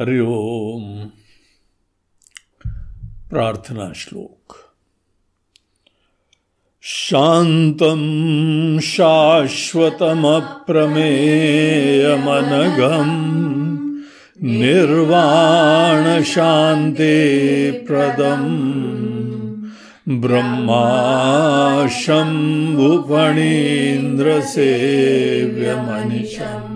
हरि ओम। प्रार्थना श्लोक। शान्तं शाश्वतमप्रमेयमनघम् निर्वाणशान्ते प्रदम् ब्रह्मा शम्भुपणीन्द्रसेव्यमनिशम्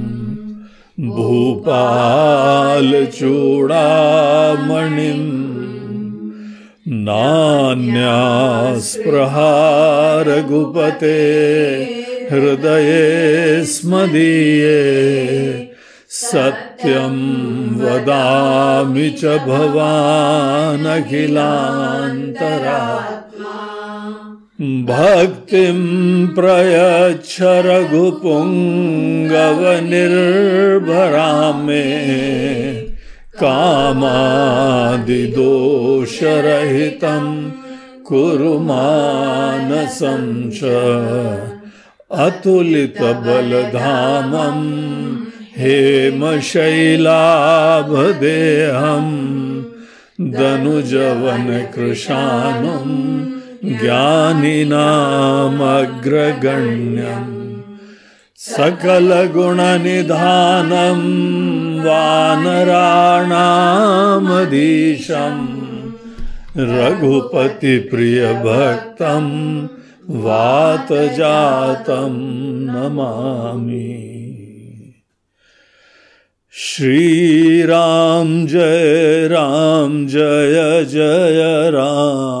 भूपालचूडामणिं नान्यास्पृहारघुपते हृदये स्मदीये सत्यं वदामि च भवानखिलान्तरा भक्तिं प्रयच्छ रघुपुङ्गवनिर्भरा मे कामादिदोषरहितं कुरु मानसं च अतुलितबलधामं हेमशैलाभदेहं दनुजवनकृशानुम् ज्ञानिनामग्रगण्यम्। सकलगुणनिधानं वानराणामधीशम् रघुपतिप्रियभक्तं वातजातं नमामि। श्री राम जय राम जय जय राम।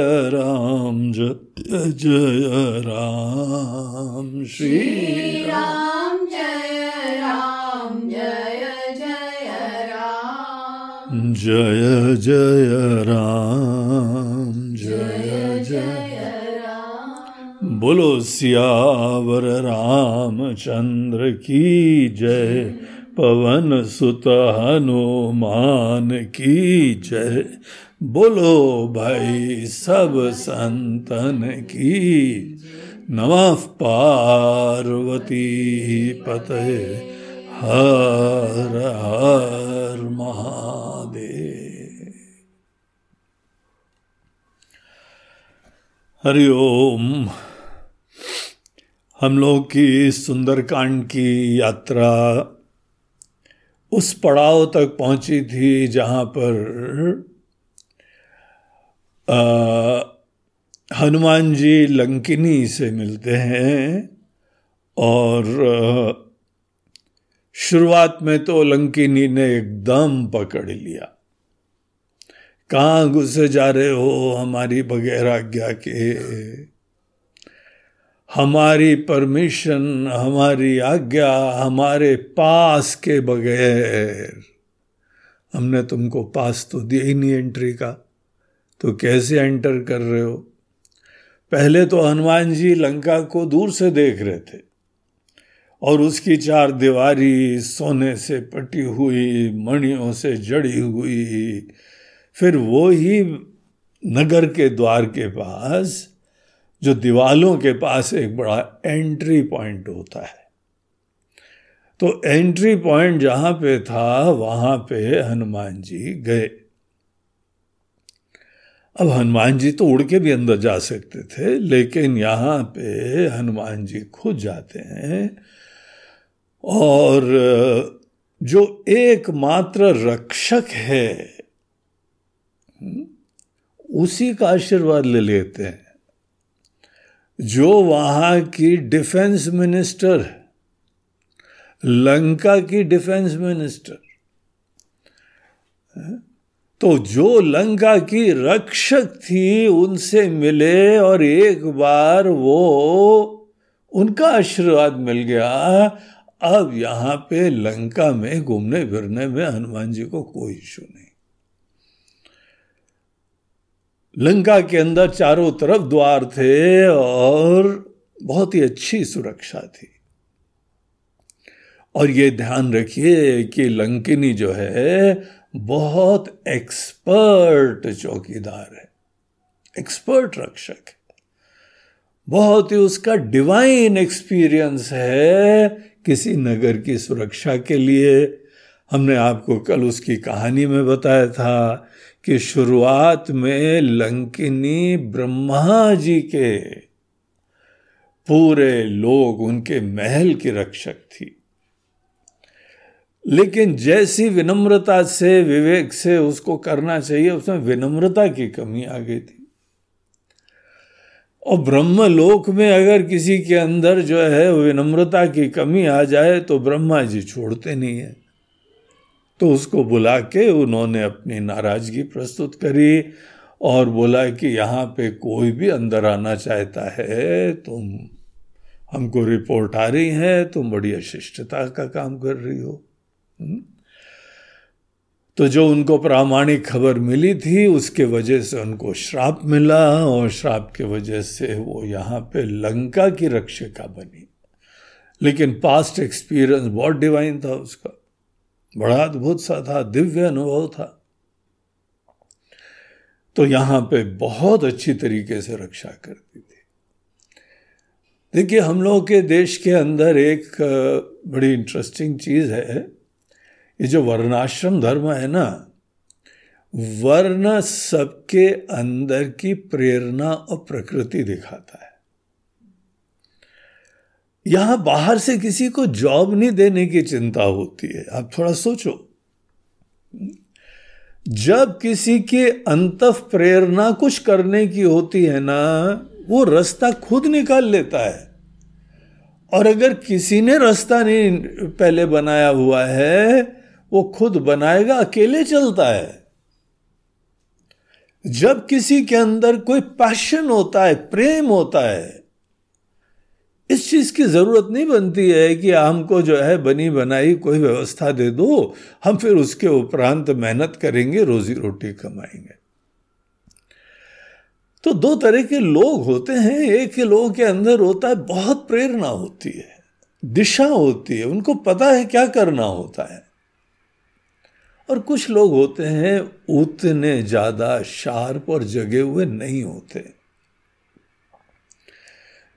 जय राम श्री राम जय राम जय जय राम जय जय। राम जय जय जय राम बोलो सियावर रामचंद्र की जय। पवन सुत हनुमान की जय। बोलो भाई सब संतन की। नमः पार्वती पते हर हर महादेव। हरिओम हम लोग की सुंदरकांड की यात्रा उस पड़ाव तक पहुँची थी जहाँ पर हनुमान जी लंकिनी से मिलते हैं और शुरुआत में तो लंकिनी ने एकदम पकड़ लिया। कहाँ घुसे जा रहे हो हमारी बगैर आज्ञा के। हमारी परमिशन, हमारी आज्ञा हमारे पास के बगैर। हमने तुमको पास तो दिया ही नहीं एंट्री का। तो कैसे एंटर कर रहे हो? पहले तो हनुमान जी लंका को दूर से देख रहे थे और उसकी चार दीवारी सोने से पटी हुई, मणियों से जड़ी हुई। फिर वो ही नगर के द्वार के पास, जो दीवालों के पास एक बड़ा एंट्री पॉइंट होता है। तो एंट्री पॉइंट जहाँ पे था, वहाँ पे हनुमान जी गए। अब हनुमान जी तो उड़ के भी अंदर जा सकते थे, लेकिन यहाँ पे हनुमान जी खुद जाते हैं और जो एकमात्र रक्षक है उसी का आशीर्वाद ले लेते हैं। जो वहाँ की डिफेंस मिनिस्टर, लंका की डिफेंस मिनिस्टर तो जो लंका की रक्षक थी उनसे मिले और एक बार वो उनका आशीर्वाद मिल गया। अब यहाँ पे लंका में घूमने फिरने में हनुमान जी को कोई इशू नहीं। लंका के अंदर चारों तरफ़ द्वार थे और बहुत ही अच्छी सुरक्षा थी। और ये ध्यान रखिए कि लंकिनी जो है बहुत एक्सपर्ट चौकीदार है। एक्सपर्ट रक्षक। है बहुत ही उसका डिवाइन एक्सपीरियंस है किसी नगर की सुरक्षा के लिए। हमने आपको कल उसकी कहानी में बताया था कि शुरुआत में लंकिनी ब्रह्मा जी के पूरे लोग उनके महल की रक्षक थी। लेकिन जैसी विनम्रता से, विवेक से उसको करना चाहिए, उसमें विनम्रता की कमी आ गई थी और ब्रह्म लोक में अगर किसी के अंदर जो है विनम्रता की कमी आ जाए तो ब्रह्मा जी छोड़ते नहीं है तो उसको बुला के उन्होंने अपनी नाराज़गी प्रस्तुत करी और बोला कि यहाँ पे कोई भी अंदर आना चाहता है, तुम हमको रिपोर्ट आ रही है, तुम बड़ी अशिष्टता का काम कर रही हो? तो जो उनको प्रामाणिक खबर मिली थी, उसके वजह से उनको श्राप मिला और श्राप के वजह से वो यहाँ पे लंका की रक्षिका बनी। लेकिन पास्ट एक्सपीरियंस बहुत डिवाइन था उसका। बड़ा अद्भुत सा था, दिव्य अनुभव था। तो यहाँ पे बहुत अच्छी तरीके से रक्षा करती थी। देखिए, हम लोग के देश के अंदर एक बड़ी इंटरेस्टिंग चीज़ है। ये जो वर्णाश्रम धर्म है ना, वर्ण सबके अंदर की प्रेरणा और प्रकृति दिखाता है। यहाँ बाहर से किसी को जॉब नहीं देने की चिंता होती है। आप थोड़ा सोचो। जब किसी के अंत प्रेरणा कुछ करने की होती है ना, वो रास्ता खुद निकाल लेता है। और अगर किसी ने रास्ता नहीं पहले बनाया हुआ है वो खुद बनाएगा, अकेले चलता है। जब किसी के अंदर कोई पैशन होता है, प्रेम होता है, इस चीज़ की ज़रूरत नहीं बनती है कि हमको जो है बनी बनाई कोई व्यवस्था दे दो, हम फिर उसके उपरांत मेहनत करेंगे, रोजी रोटी कमाएँगे। तो दो तरह के लोग होते हैं। एक लोगों के अंदर होता है, बहुत प्रेरणा होती है, दिशा होती है, उनको पता है क्या करना होता है। और कुछ लोग होते हैं उतने ज़्यादा शार्प और जगे हुए नहीं होते।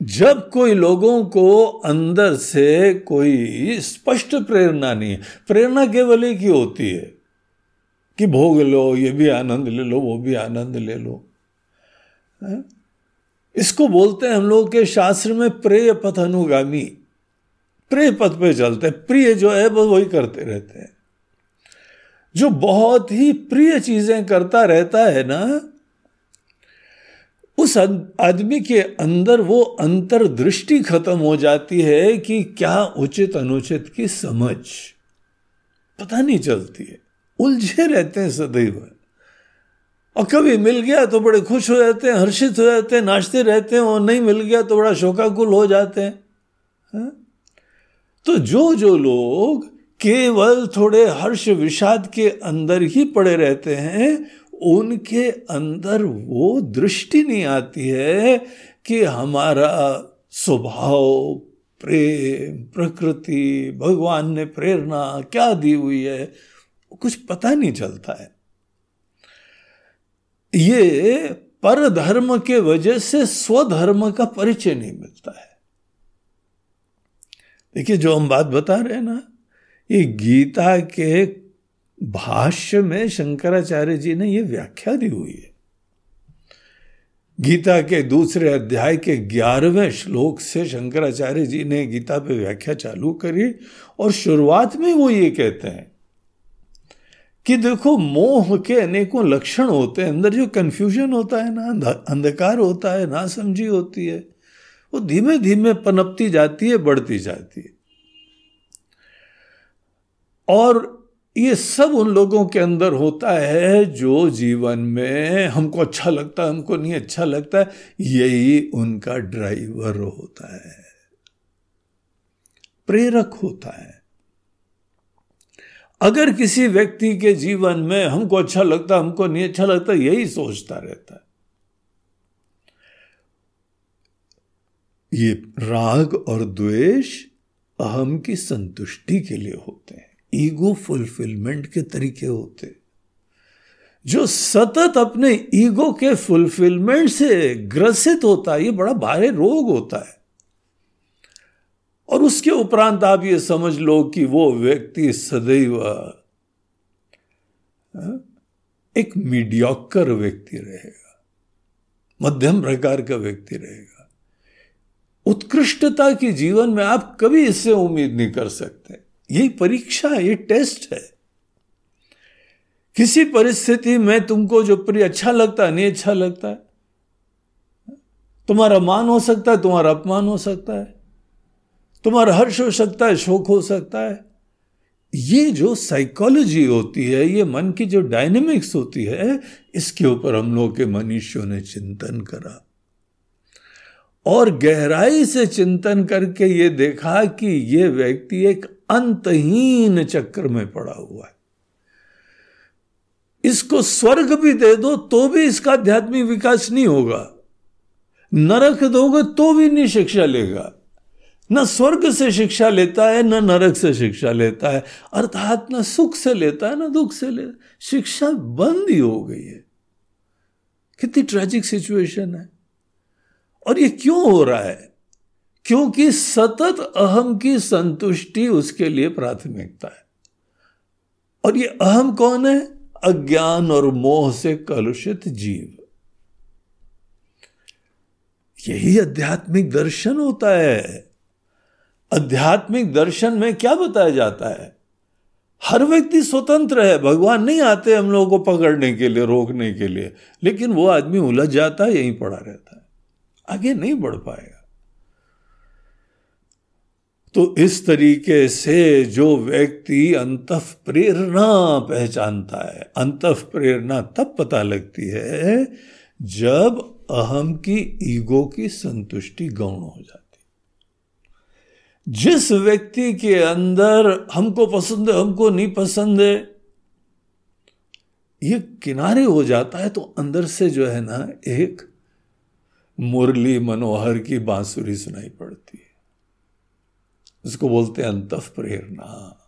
जब कोई लोगों को अंदर से कोई स्पष्ट प्रेरणा नहीं प्रेरणा केवल एक ही होती है कि भोग लो, ये भी आनंद ले लो, वो भी आनंद ले लो? इसको बोलते हैं हम लोग के शास्त्र में प्रेय पथ अनुगामी। प्रिय पथ पे चलते हैं, प्रिय जो है वो वही करते रहते हैं। जो बहुत ही प्रिय चीज़ें करता रहता है ना, उस आदमी के अंदर वो अंतर्दृष्टि खत्म हो जाती है कि क्या उचित अनुचित की समझ। पता नहीं चलती है। उलझे रहते हैं सदैव। और कभी मिल गया तो बड़े खुश हो जाते हैं, हर्षित हो जाते हैं, नाचते रहते हैं, और नहीं मिल गया तो बड़ा शोकाकुल हो जाते हैं। है? तो जो जो लोग केवल थोड़े हर्ष विषाद के अंदर ही पड़े रहते हैं, उनके अंदर वो दृष्टि नहीं आती है कि हमारा स्वभाव, प्रेम, प्रकृति, भगवान ने प्रेरणा क्या दी हुई है, कुछ पता नहीं चलता है। ये पर धर्म के वजह से स्वधर्म का परिचय नहीं मिलता है। देखिए, जो हम बात बता रहे हैं ना ये गीता के भाष्य में शंकराचार्य जी ने ये व्याख्या दी हुई है। गीता के दूसरे अध्याय के ग्यारहवें श्लोक से शंकराचार्य जी ने गीता पे व्याख्या चालू करी और शुरुआत में वो ये कहते हैं कि देखो, मोह के अनेकों लक्षण होते हैं। अंदर जो कंफ्यूजन होता है ना अंधकार होता है ना समझी होती है, वो धीमे धीमे पनपती जाती है, बढ़ती जाती है। और ये सब उन लोगों के अंदर होता है जो जीवन में हमको अच्छा लगता है, हमको नहीं अच्छा लगता यही उनका ड्राइवर होता है। प्रेरक होता है। अगर किसी व्यक्ति के जीवन में हमको अच्छा लगता, हमको नहीं अच्छा लगता, यही सोचता रहता है। ये राग और द्वेष अहम की संतुष्टि के लिए होते हैं। ईगो फुलफिलमेंट के तरीके होते। जो सतत अपने ईगो के फुलफिलमेंट से ग्रसित होता है ये बड़ा भारी रोग होता है। और उसके उपरांत आप ये समझ लो कि वो व्यक्ति सदैव हाँ, एक मीडियोकर व्यक्ति रहेगा मध्यम प्रकार का व्यक्ति रहेगा। उत्कृष्टता के जीवन में आप कभी इससे उम्मीद नहीं कर सकते। यही परीक्षा ये टेस्ट है। किसी परिस्थिति में तुमको जो प्रिय अच्छा लगता है, नहीं अच्छा लगता है, तुम्हारा मान हो सकता है, तुम्हारा अपमान हो सकता है, तुम्हारा हर्ष हो सकता है, शोक हो सकता है। ये जो साइकोलॉजी होती है, ये मन की जो डायनेमिक्स होती है, इसके ऊपर हम लोग के मनुष्यों ने चिंतन करा। और गहराई से चिंतन करके ये देखा कि ये व्यक्ति एक अंतहीन चक्र में पड़ा हुआ है। इसको स्वर्ग भी दे दो तो भी इसका आध्यात्मिक विकास नहीं होगा। नरक दोगे तो भी नहीं शिक्षा लेगा। न स्वर्ग से शिक्षा लेता है, न नरक से शिक्षा लेता है। अर्थात न सुख से लेता है, न दुख से लेता शिक्षा बंद ही हो गई है। कितनी ट्रेजिक सिचुएशन है। और ये क्यों हो रहा है? क्योंकि सतत अहम की संतुष्टि उसके लिए प्राथमिकता है। और ये अहम कौन है? अज्ञान और मोह से कलुषित जीव। यही आध्यात्मिक दर्शन होता है। आध्यात्मिक दर्शन में क्या बताया जाता है? हर व्यक्ति स्वतंत्र है। भगवान नहीं आते हम लोगों को पकड़ने के लिए, रोकने के लिए। लेकिन वो आदमी उलझ जाता है, यहीं पड़ा रहता है। आगे नहीं बढ़ पाएगा। तो इस तरीके से जो व्यक्ति अंत प्रेरणा पहचानता है अंत प्रेरणा तब पता लगती है जब अहम की ईगो की संतुष्टि गौण हो जाती जिस व्यक्ति के अंदर हमको पसंद है, हमको नहीं पसंद है, ये किनारे हो जाता है तो अंदर से जो है ना, एक मुरली मनोहर की बांसुरी सुनाई पड़ती है। इसको बोलते हैं अंत प्रेरणा।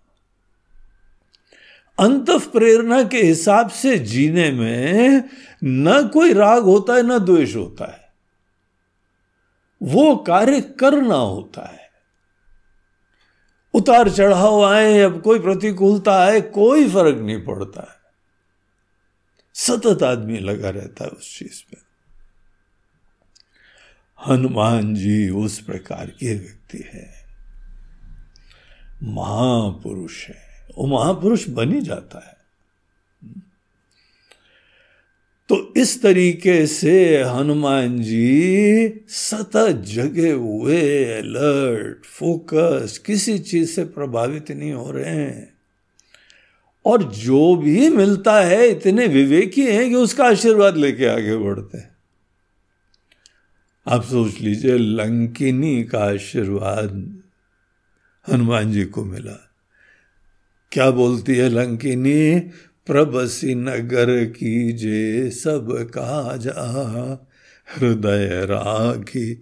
अंत प्रेरणा के हिसाब से जीने में न कोई राग होता है, न द्वेष होता है। वो कार्य करना होता है। उतार चढ़ाव आए, अब कोई प्रतिकूलता आए, कोई फ़र्क नहीं पड़ता है। सतत आदमी लगा रहता है उस चीज़ पे हनुमान जी उस प्रकार के व्यक्ति है। महापुरुष है। वो महापुरुष बन ही जाता है। तो इस तरीके से हनुमान जी सतत जगे हुए, अलर्ट, फोकस, किसी चीज़ से प्रभावित नहीं हो रहे हैं। और जो भी मिलता है, इतने विवेकी हैं कि उसका आशीर्वाद लेके आगे बढ़ते हैं। आप सोच लीजिए, लंकिनी का आशीर्वाद हनुमान जी को मिला। क्या बोलती है लंकिनी, प्रबसी नगर कीजे सब कहा जा हृदय राखी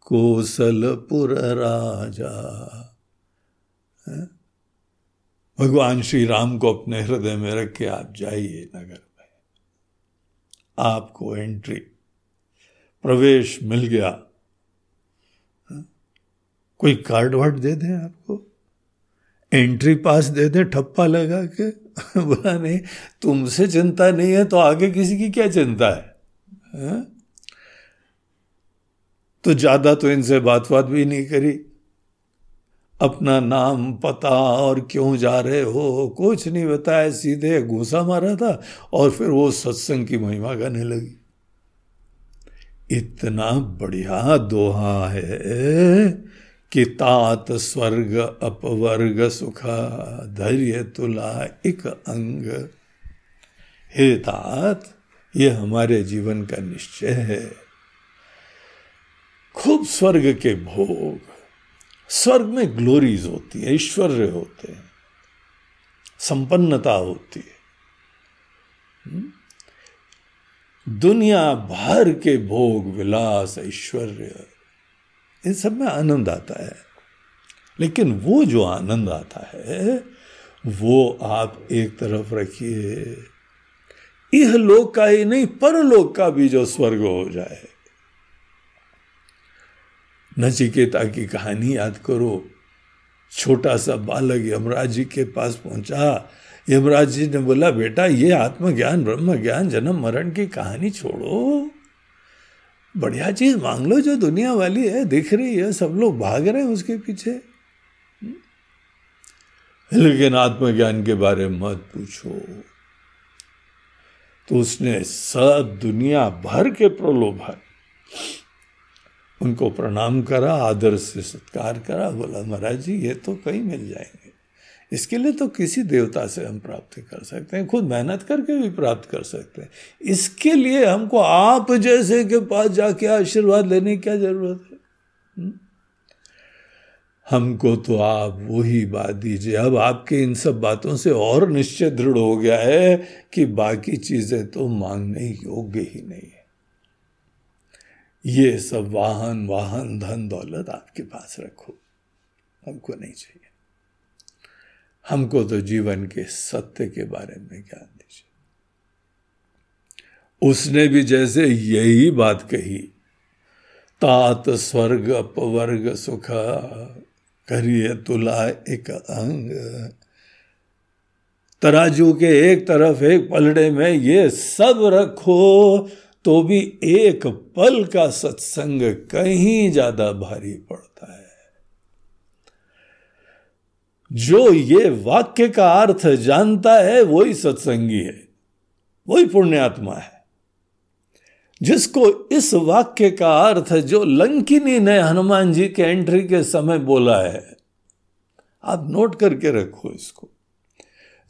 कोसलपुर राजा। भगवान श्री राम को अपने हृदय में रख के आप जाइए नगर में। आपको एंट्री। प्रवेश मिल गया। कोई कार्ड वार्ड दे दें आपको? एंट्री पास दे दें ठप्पा लगा के? बोला नहीं तुमसे चिंता नहीं है तो आगे किसी की क्या चिंता है, है? तो ज़्यादा तो इनसे बात बात भी नहीं करी। अपना नाम पता और क्यों जा रहे हो कुछ नहीं बताया सीधे घूसा मारा था और फिर वो सत्संग की महिमा गाने लगी। इतना बढ़िया दोहा है। कि तात स्वर्ग अपवर्ग सुखा धैर्य तुला एक अंग। हे तात, ये हमारे जीवन का निश्चय है। खूब स्वर्ग के भोग, स्वर्ग में ग्लोरीज होती है, ऐश्वर्य होते हैं, संपन्नता होती है। हम्म? दुनिया भर के भोग, विलास, ऐश्वर्य इन सब में आनंद आता है। लेकिन वो जो आनंद आता है, वो आप एक तरफ़ रखिए। इह लोक का ही नहीं, परलोक का भी जो स्वर्ग हो जाए। नचिकेता की कहानी याद करो। छोटा सा बालक यमराज जी के पास पहुँचा। यमराज जी ने बोला, बेटा, ये आत्मज्ञान ब्रह्म ज्ञान जन्म, मरण की कहानी छोड़ो। बढ़िया चीज़ मांग लो, जो दुनिया वाली है, दिख रही है, सब लोग भाग रहे हैं उसके पीछे? लेकिन आत्मज्ञान के बारे में मत पूछो। तो उसने सब दुनिया भर के प्रलोभन उनको प्रणाम करा, आदर से सत्कार करा, बोला, महाराज जी, ये तो कहीं मिल जाएँगे। इसके लिए तो किसी देवता से हम प्राप्ति कर सकते हैं, खुद मेहनत करके भी प्राप्त कर सकते हैं। इसके लिए हमको आप जैसे के पास जाके आशीर्वाद लेने की क्या ज़रूरत है? हुँ? हमको तो आप वही बात दीजिए। अब आपके इन सब बातों से और निश्चय दृढ़ हो गया है कि बाकी चीज़ें तो मांगने योग्य ही नहीं है। ये सब वाहन वाहन, धन, दौलत आपके पास रखो। हमको नहीं चाहिए। हमको तो जीवन के सत्य के बारे में ज्ञान दीजिए। उसने भी जैसे यही बात कही, तात स्वर्ग अपवर्ग सुख, करिए तुला एक अंग। तराजू के एक तरफ़ एक पलड़े में ये सब रखो तो भी एक पल का सत्संग कहीं ज़्यादा भारी पड़ता है जो ये वाक्य का अर्थ जानता है, वही सत्संगी है, वही पुण्यात्मा है। जिसको इस वाक्य का अर्थ जो लंकिनी ने हनुमान जी के एंट्री के समय बोला है, आप नोट करके रखो इसको।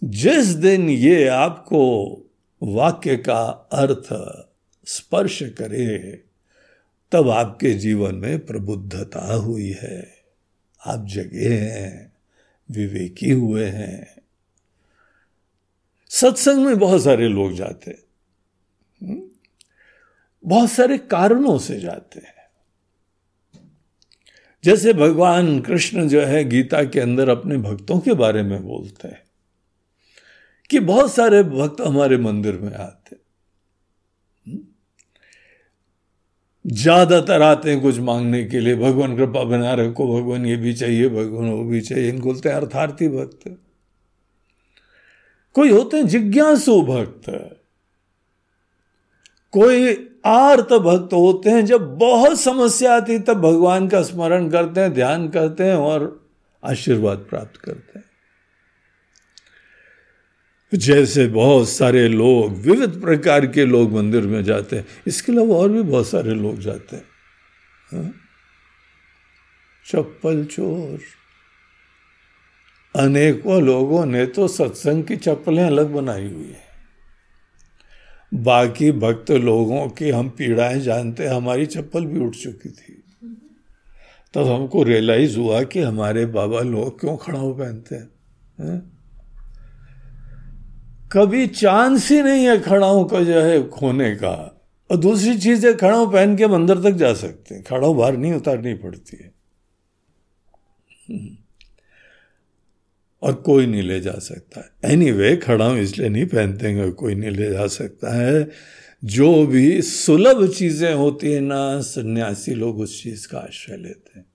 जिस दिन ये आपको वाक्य का अर्थ स्पर्श करे, तब आपके जीवन में प्रबुद्धता हुई है। आप जगे हैं। विवेकी हुए हैं। सत्संग में बहुत सारे लोग जाते हैं। हम्म? बहुत सारे कारणों से जाते हैं। जैसे भगवान कृष्ण जो है गीता के अंदर अपने भक्तों के बारे में बोलते हैं कि बहुत सारे भक्त हमारे मंदिर में आते ज़्यादातर आते हैं कुछ मांगने के लिए, भगवान कृपा बना रखो, भगवान ये भी चाहिए, भगवान वो भी चाहिए, इनको बोलते हैं अर्थार्थी भक्त। कोई होते हैं जिज्ञासु भक्त। कोई आर्त भक्त होते हैं, जब बहुत समस्या आती तब भगवान का स्मरण करते हैं, ध्यान करते हैं और आशीर्वाद प्राप्त करते हैं। जैसे बहुत सारे लोग, विविध प्रकार के लोग मंदिर में जाते हैं। इसके अलावा और भी बहुत सारे लोग जाते हैं। हाँ? चप्पल चोर। अनेकों लोगों ने तो सत्संग की चप्पलें अलग बनाई हुई है। बाकी भक्त लोगों की हम पीड़ाएँ जानते हमारी चप्पल भी उठ चुकी थी। तब हमको रियलाइज़ हुआ कि हमारे बाबा लोग क्यों खड़ाऊ पहनते हैं। है? कभी चांस ही नहीं है खड़ाऊ का जो है खोने का। और दूसरी चीज़ है खड़ाऊ पहन के मंदिर तक जा सकते हैं। खड़ाऊ बाहर नहीं उतारनी पड़ती है। और कोई नहीं ले जा सकता। एनी वे खड़ा इसलिए नहीं पहनते हैं कोई नहीं ले जा सकता है। जो भी सुलभ चीज़ें होती है ना, सन्यासी लोग उस चीज़ का आश्रय लेते हैं।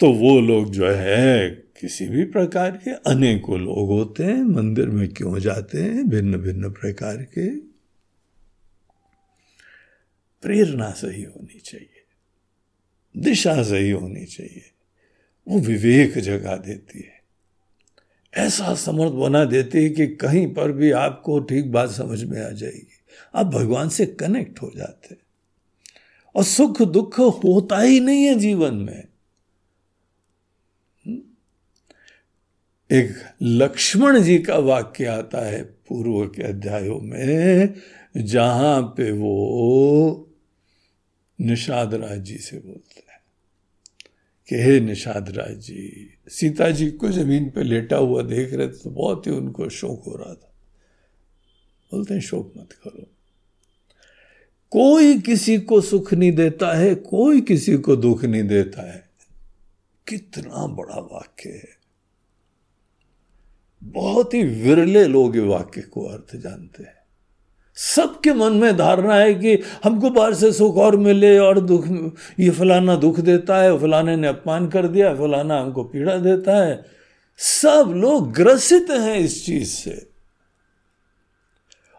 तो वो लोग जो है किसी भी प्रकार के अनेकों लोग होते हैं, मंदिर में क्यों जाते हैं भिन्न भिन्न प्रकार के। प्रेरणा सही होनी चाहिए, दिशा सही होनी चाहिए, वो विवेक जगा देती है। ऐसा समर्थ बना देती है कि कहीं पर भी आपको ठीक बात समझ में आ जाएगी। आप भगवान से कनेक्ट हो जाते हैं। और सुख दुख होता ही नहीं है जीवन में। एक लक्ष्मण जी का वाक्य आता है पूर्व के अध्यायों में, जहाँ पे वो निषाद राज जी से बोलते हैं कि, हे निषाद राज जी, सीता जी को ज़मीन पे लेटा हुआ देख रहे थे तो बहुत ही उनको शोक हो रहा था। बोलते हैं, शोक मत करो। कोई किसी को सुख नहीं देता है, कोई किसी को दुख नहीं देता है। कितना बड़ा वाक्य है। बहुत ही विरले लोग ये वाक्य को अर्थ जानते हैं। सबके मन में धारणा है कि हमको बाहर से सुख और मिले और दुख, ये फलाना दुख देता है, फलाने ने अपमान कर दिया, फलाना हमको पीड़ा देता है। सब लोग ग्रसित हैं इस चीज़ से।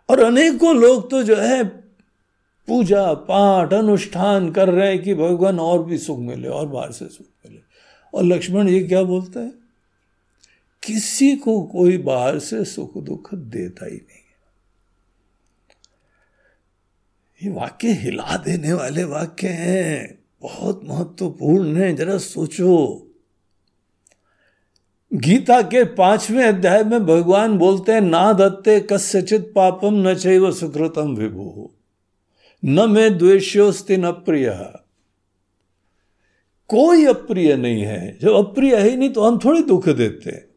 और अनेकों लोग तो जो है पूजा पाठ, अनुष्ठान कर रहे हैं कि भगवान और भी सुख मिले और बाहर से सुख मिले। और लक्ष्मण जी क्या बोलते हैं? किसी को कोई बाहर से सुख दुख देता ही नहीं। ये वाक्य हिला देने वाले वाक्य हैं, बहुत महत्वपूर्ण है, जरा सोचो। गीता के पाँचवें अध्याय में भगवान बोलते हैं ना दत्ते कस्यचित पापम न चैव सुकृतम विभु। न मैं द्वेष्योस्ति न प्रिय। कोई अप्रिय नहीं है। जब अप्रिय है ही नहीं तो हम थोड़ी दुख देते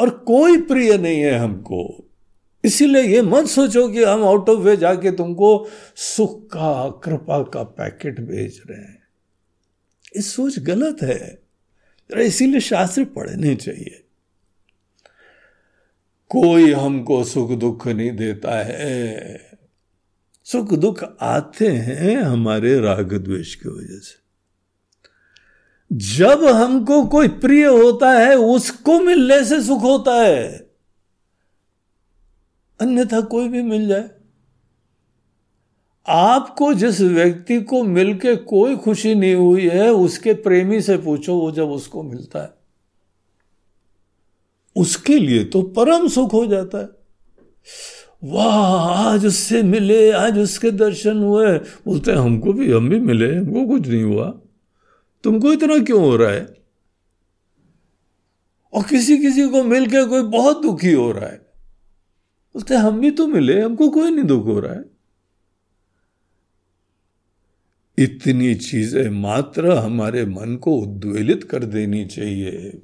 और कोई प्रिय नहीं है हमको। इसीलिए ये मत सोचो कि हम आउट ऑफ़ वे जाके तुमको सुख का, कृपा का पैकेट भेज रहे हैं। ये सोच गलत है। इसीलिए शास्त्र पढ़ने चाहिए। कोई हमको सुख दुख नहीं देता है। सुख दुख आते हैं हमारे राग द्वेष की वजह से। जब हमको कोई प्रिय होता है, उसको मिलने से सुख होता है। अन्यथा कोई भी मिल जाए। आपको जिस व्यक्ति को मिलके कोई खुशी नहीं हुई है, उसके प्रेमी से पूछो, वो जब उसको मिलता है, उसके लिए तो परम सुख हो जाता है। वाह, आज उससे मिले, आज उसके दर्शन हुए। बोलते हमको भी, हम भी मिले, हमको कुछ नहीं हुआ। तुमको इतना क्यों हो रहा है? और किसी किसी को मिलकर कोई बहुत दुखी हो रहा है। उसने हम भी तो मिले, हमको कोई नहीं दुख हो रहा है। इतनी चीज़ें मात्र हमारे मन को उद्वेलित कर देनी चाहिए,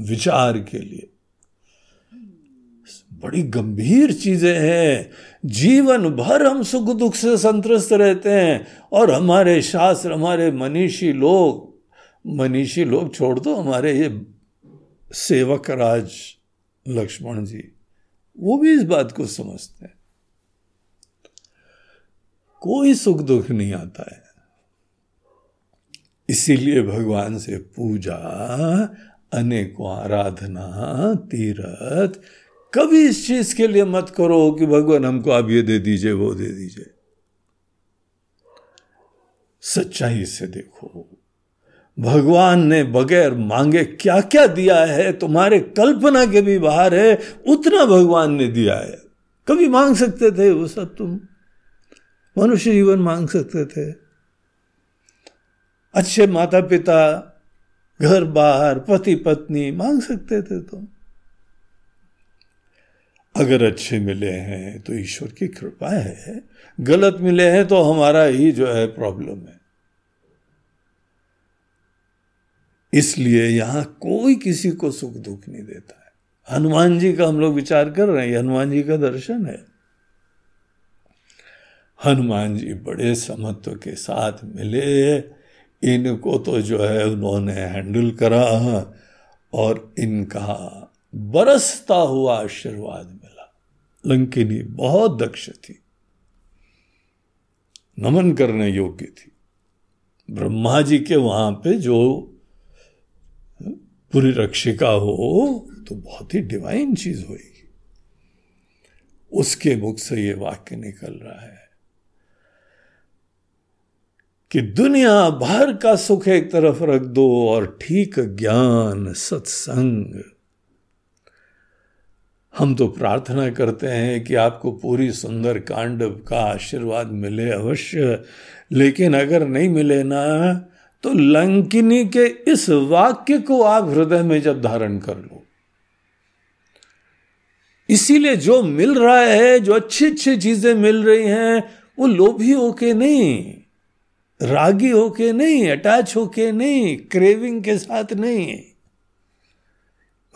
विचार के लिए। बड़ी गंभीर चीज़ें हैं। जीवन भर हम सुख दुख से संतुष्ट रहते हैं। और हमारे शास्त्र, हमारे मनीषी लोग मनीषी लोग छोड़ दो, हमारे ये सेवक राज लक्ष्मण जी, वो भी इस बात को समझते हैं। कोई सुख दुख नहीं आता है। इसीलिए भगवान से पूजा, अनेकों आराधना, तीर्थ कभी इस चीज़ के लिए मत करो कि भगवान हमको आप ये दे दीजिए, वो दे दीजिए। सच्चाई से देखो। भगवान ने बगैर मांगे क्या क्या दिया है? तुम्हारे कल्पना के भी बाहर है, उतना भगवान ने दिया है। कभी मांग सकते थे वो सब तुम? मनुष्य जीवन मांग सकते थे। अच्छे माता पिता घर बाहर पति पत्नी मांग सकते थे तुम? अगर अच्छे मिले हैं तो ईश्वर की कृपा है। गलत मिले हैं तो हमारा ही जो है प्रॉब्लम है। इसलिए यहाँ कोई किसी को सुख दुख नहीं देता है। हनुमान जी का हम लोग विचार कर रहे हैं हनुमान जी का दर्शन है। हनुमान जी बड़े समत्व के साथ मिले। इनको तो जो है उन्होंने हैंडल करा और इनका बरसता हुआ आशीर्वाद लंकिनी बहुत दक्ष थी। नमन करने योग्य थी। ब्रह्मा जी के वहाँ पे जो पूरी रक्षिका हो तो बहुत ही डिवाइन चीज़ होगी उसके मुख से ये वाक्य निकल रहा है कि दुनिया भर का सुख एक तरफ़ रख दो और ठीक ज्ञान सत्संग हम तो प्रार्थना करते हैं कि आपको पूरी सुंदर कांड का आशीर्वाद मिले अवश्य। लेकिन अगर नहीं मिले ना तो लंकिनी के इस वाक्य को आप हृदय में जब धारण कर लो। इसीलिए जो मिल रहा है, जो अच्छी अच्छी चीज़ें मिल रही हैं, वो लोभी होके नहीं, रागी होके नहीं, अटैच होके नहीं, क्रेविंग के साथ नहीं।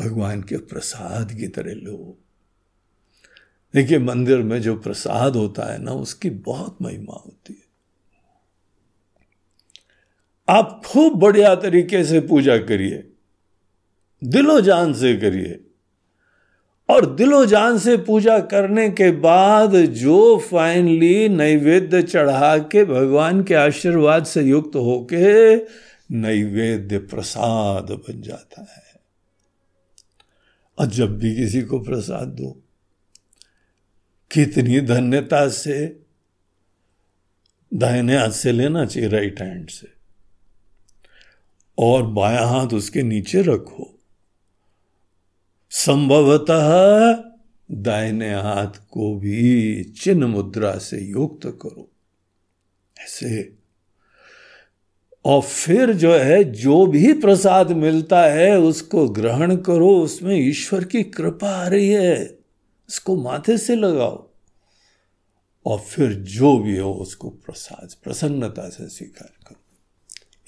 भगवान के प्रसाद की तरह लो। देखिए, मंदिर में जो प्रसाद होता है ना, उसकी बहुत महिमा होती है। आप खूब बढ़िया तरीके से पूजा करिए, दिलो जान से करिए। और दिलो जान से पूजा करने के बाद जो फाइनली नैवेद्य चढ़ा के भगवान के आशीर्वाद से युक्त होके नैवेद्य प्रसाद बन जाता है। और जब भी किसी को प्रसाद दो, कितनी धन्यता से दाहिने हाथ से लेना चाहिए राइट हैंड से। और बाया हाथ उसके नीचे रखो। संभवतः दाहिने हाथ को भी चिन्ह मुद्रा से युक्त करो। ऐसे और फिर जो है, जो भी प्रसाद मिलता है, उसको ग्रहण करो, उसमें ईश्वर की कृपा आ रही है। उसको माथे से लगाओ। और फिर जो भी हो, उसको प्रसाद, प्रसन्नता से स्वीकार करो।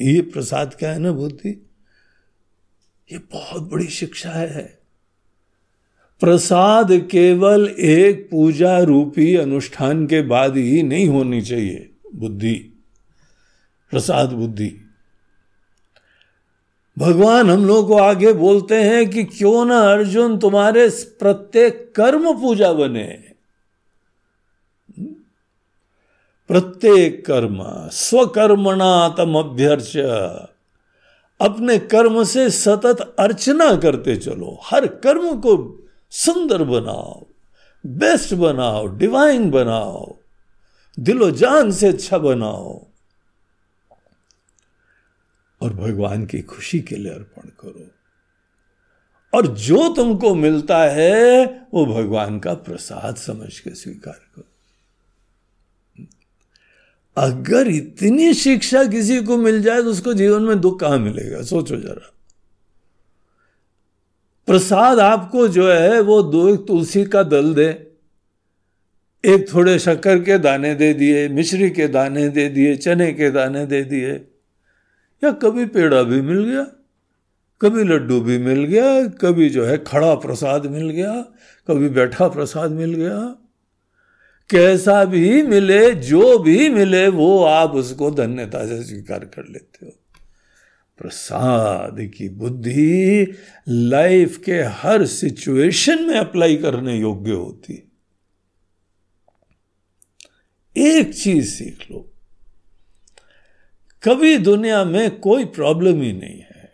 ये प्रसाद क्या है ना, बुद्धि? ये बहुत बड़ी शिक्षा है। प्रसाद केवल एक पूजा रूपी अनुष्ठान के बाद ही नहीं होनी चाहिए, बुद्धि। प्रसाद बुद्धि। भगवान हम लोग को आगे बोलते हैं कि क्यों ना अर्जुन तुम्हारे प्रत्येक कर्म पूजा बने। प्रत्येक कर्म स्वकर्मणा तम अभ्यर्च अपने कर्म से सतत अर्चना करते चलो। हर कर्म को सुंदर बनाओ, बेस्ट बनाओ, डिवाइन बनाओ, दिलो जान से अच्छा बनाओ। और भगवान की खुशी के लिए अर्पण करो। और जो तुमको मिलता है, वो भगवान का प्रसाद समझ के स्वीकार करो। अगर इतनी शिक्षा किसी को मिल जाए तो उसको जीवन में दुख कहाँ मिलेगा? सोचो जरा। प्रसाद आपको जो है, वो दो, एक तुलसी का दल दे। एक थोड़े शक्कर के दाने दे दिए, मिश्री के दाने दे दिए, चने के दाने दे दिए। या कभी पेड़ा भी मिल गया, कभी लड्डू भी मिल गया, कभी जो है खड़ा प्रसाद मिल गया, कभी बैठा प्रसाद मिल गया। कैसा भी मिले, जो भी मिले, वो आप उसको धन्यता से स्वीकार कर लेते हो। प्रसाद की बुद्धि लाइफ के हर सिचुएशन में अप्लाई करने योग्य होती एक चीज़ सीख लो कभी दुनिया में कोई प्रॉब्लम ही नहीं है।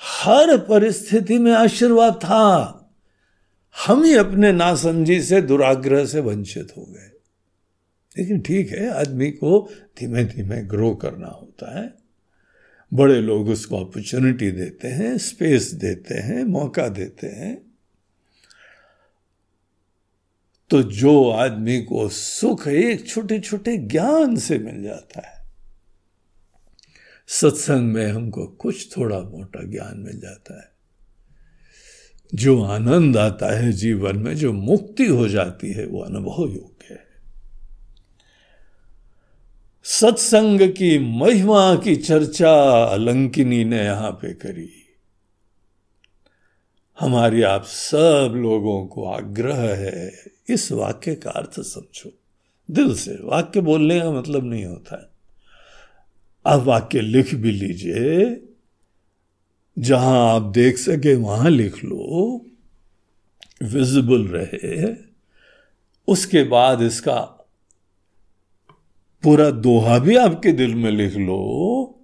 हर परिस्थिति में आशीर्वाद था। हम ही अपने नासमझी से, दुराग्रह से वंचित हो गए। लेकिन ठीक है, आदमी को धीमे धीमे ग्रो करना होता है। बड़े लोग उसको अपॉर्चुनिटी देते हैं स्पेस देते हैं, मौका देते हैं। तो जो आदमी को सुख एक छोटे छोटे ज्ञान से मिल जाता है सत्संग में हमको कुछ थोड़ा मोटा ज्ञान मिल जाता है। जो आनंद आता है जीवन में, जो मुक्ति हो जाती है, वो अनुभव योग्य है। सत्संग की महिमा की चर्चा अलंकिनी ने यहाँ पे करी। हमारी आप सब लोगों को आग्रह है, इस वाक्य का अर्थ समझो। दिल से, वाक्य बोलने का मतलब नहीं होता है। आप वाक्य लिख भी लीजिए। जहाँ आप देख सके वहाँ लिख लो। विजिबल रहे। उसके बाद इसका पूरा दोहा भी आपके दिल में लिख लो।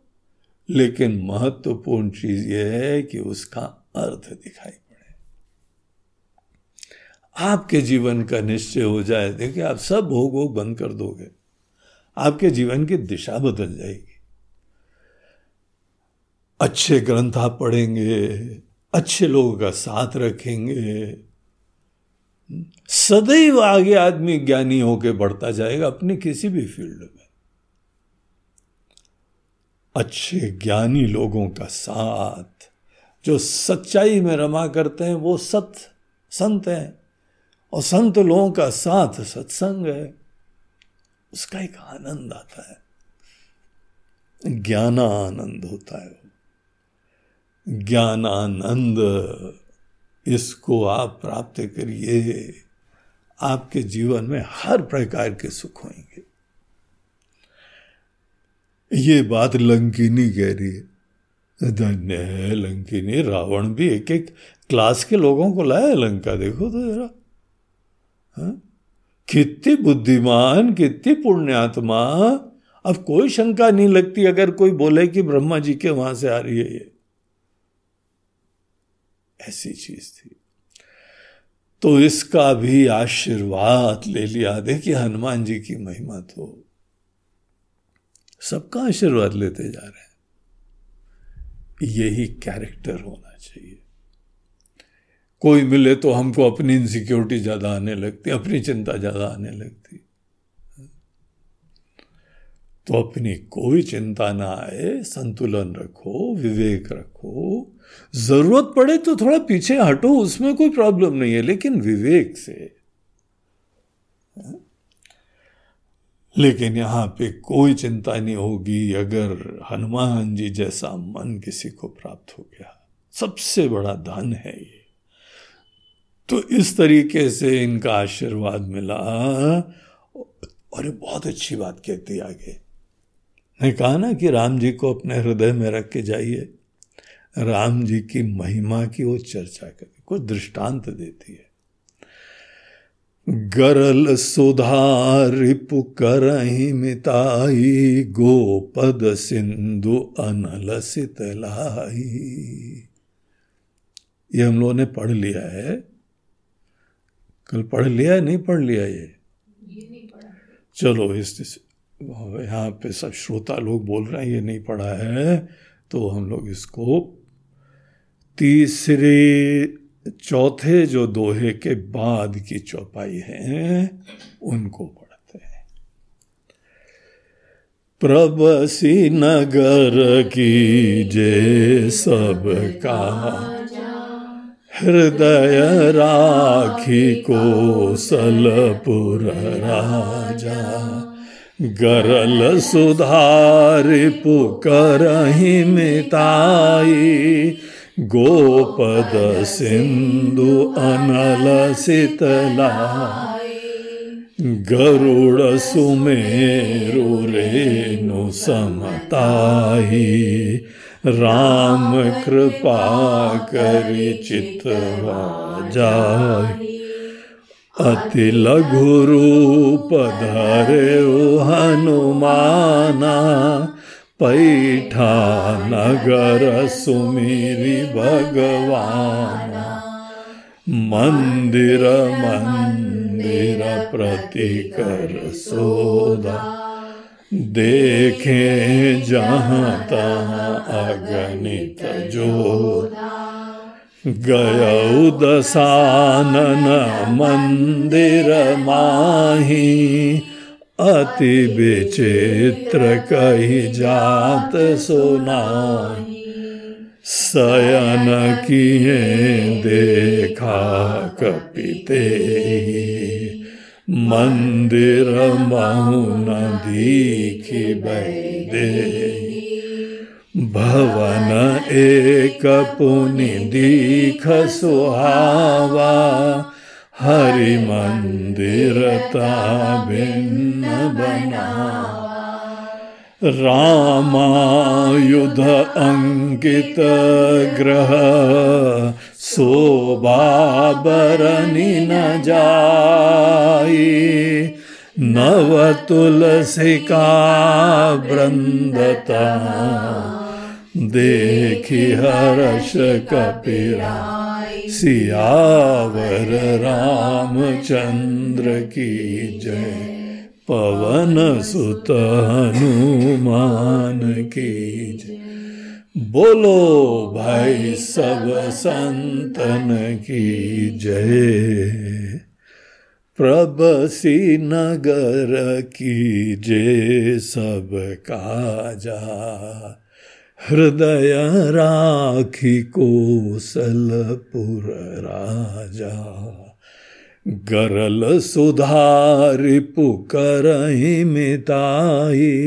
लेकिन महत्वपूर्ण चीज़ यह है कि उसका अर्थ दिखाई पड़े। आपके जीवन का निश्चय हो जाए। देखिए, आप सब भोग भोग बंद कर दोगे। आपके जीवन की दिशा बदल जाएगी। अच्छे ग्रंथ पढ़ेंगे, अच्छे लोगों का साथ रखेंगे। सदैव आगे आदमी ज्ञानी होकर बढ़ता जाएगा अपने किसी भी फ़ील्ड में। अच्छे ज्ञानी लोगों का साथ, जो सच्चाई में रमा करते हैं, वो सत, संत हैं, और संत लोगों का साथ सत्संग है, उसका एक आनंद आता है। ज्ञाना आनंद होता है ज्ञानानंद, इसको आप प्राप्त करिए, आपके जीवन में हर प्रकार के सुख होंगे। ये बात लंकिनी कह रही है। धन्य है लंकिनी, रावण भी एक एक क्लास के लोगों को लाया लंका, देखो तो जरा। हाँ? कितनी बुद्धिमान, कितनी पुण्यात्मा। अब कोई शंका नहीं लगती, अगर कोई बोले कि ब्रह्मा जी के वहाँ से आ रही है ये। ऐसी चीज़ थी। तो इसका भी आशीर्वाद ले लिया। देखिए, हनुमान जी की महिमा तो सबका आशीर्वाद लेते जा रहे हैं। यही कैरेक्टर होना चाहिए। कोई मिले तो हमको अपनी इनसिक्योरिटी ज़्यादा आने लगती, अपनी चिंता ज़्यादा आने लगती। तो अपनी कोई चिंता ना आए, संतुलन रखो, विवेक रखो ज़रूरत पड़े तो थोड़ा पीछे हटो, उसमें कोई प्रॉब्लम नहीं है, लेकिन विवेक से। लेकिन यहाँ पे कोई चिंता नहीं होगी, अगर हनुमान जी जैसा मन किसी को प्राप्त हो गया। सबसे बड़ा धन है ये। तो इस तरीके से इनका आशीर्वाद मिला। और बहुत अच्छी बात कहती आगे। ने कहा ना कि राम जी को अपने हृदय में रख के जाइए। राम जी की महिमा की वो चर्चा करे कुछ दृष्टांत देती है। गरल सुधार पुकर मिताई गोपद सिंधु अनल सितलाई। ये हम लोगों ने पढ़ लिया है। कल पढ़ लिया है नहीं पढ़ लिया ये, ये नहीं पढ़ा। चलो इस यहाँ पे सब श्रोता लोग बोल रहे हैं ये नहीं पढ़ा है तो हम लोग इसको तीसरे चौथे जो दोहे के बाद की चौपाई है, उनको पढ़ते हैं। प्रबसी नगर की जे सबका हृदय राखी को सलपुर राजा, गरल सुधार पुकर मिताई गोपद सिंधु अनल शीतला, गरुड़ सुमेरु रेणु समताही राम कृपा करि जाय अति लघु रूप धरे हनुमाना पैठा नगर सुमेरी भगवान। मंदिर मंदिर प्रतिकर सोदा। देखे जहाँ तहाँ अगणित गय दसानन मंदिर माही। अति विचित्र कही जात सुना शयन किए देखा कपिते मंदिर मौन दीखी दे भवन एक पुनि दीख सुहावा। हरि मंदिरता भिन्न बना रामायुध अंकित ग्रह शोभाबरनि न जाई। नव तुलसिका वृंदता देखी हर्ष कपिरा। सियावर रामचंद्र की जय। पवन सुत हनुमान की जय। बोलो भाई सब संतन की जय। प्रभसी नगर की जय सब काजा। हृदय राखी कोसलपुर राजा, गरल सुधारि पुकर मिताई।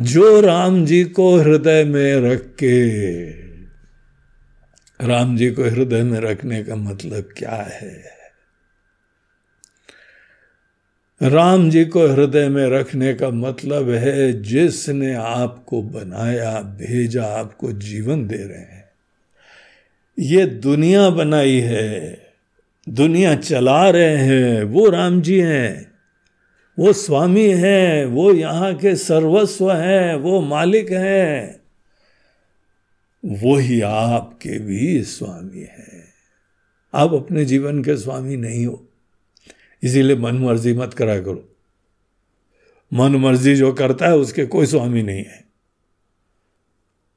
जो राम जी को हृदय में रख के, राम जी को हृदय में रखने का मतलब क्या है? राम जी को हृदय में रखने का मतलब है, जिसने आपको बनाया, भेजा, आपको जीवन दे रहे हैं। ये दुनिया बनाई है, दुनिया चला रहे हैं, वो राम जी हैं, वो स्वामी हैं, वो यहाँ के सर्वस्व हैं, वो मालिक हैं वो ही आपके भी स्वामी हैं। आप अपने जीवन के स्वामी नहीं हो। इसीलिए मन मर्ज़ी मत करा करो। मन मर्ज़ी जो करता है, उसके कोई स्वामी नहीं है।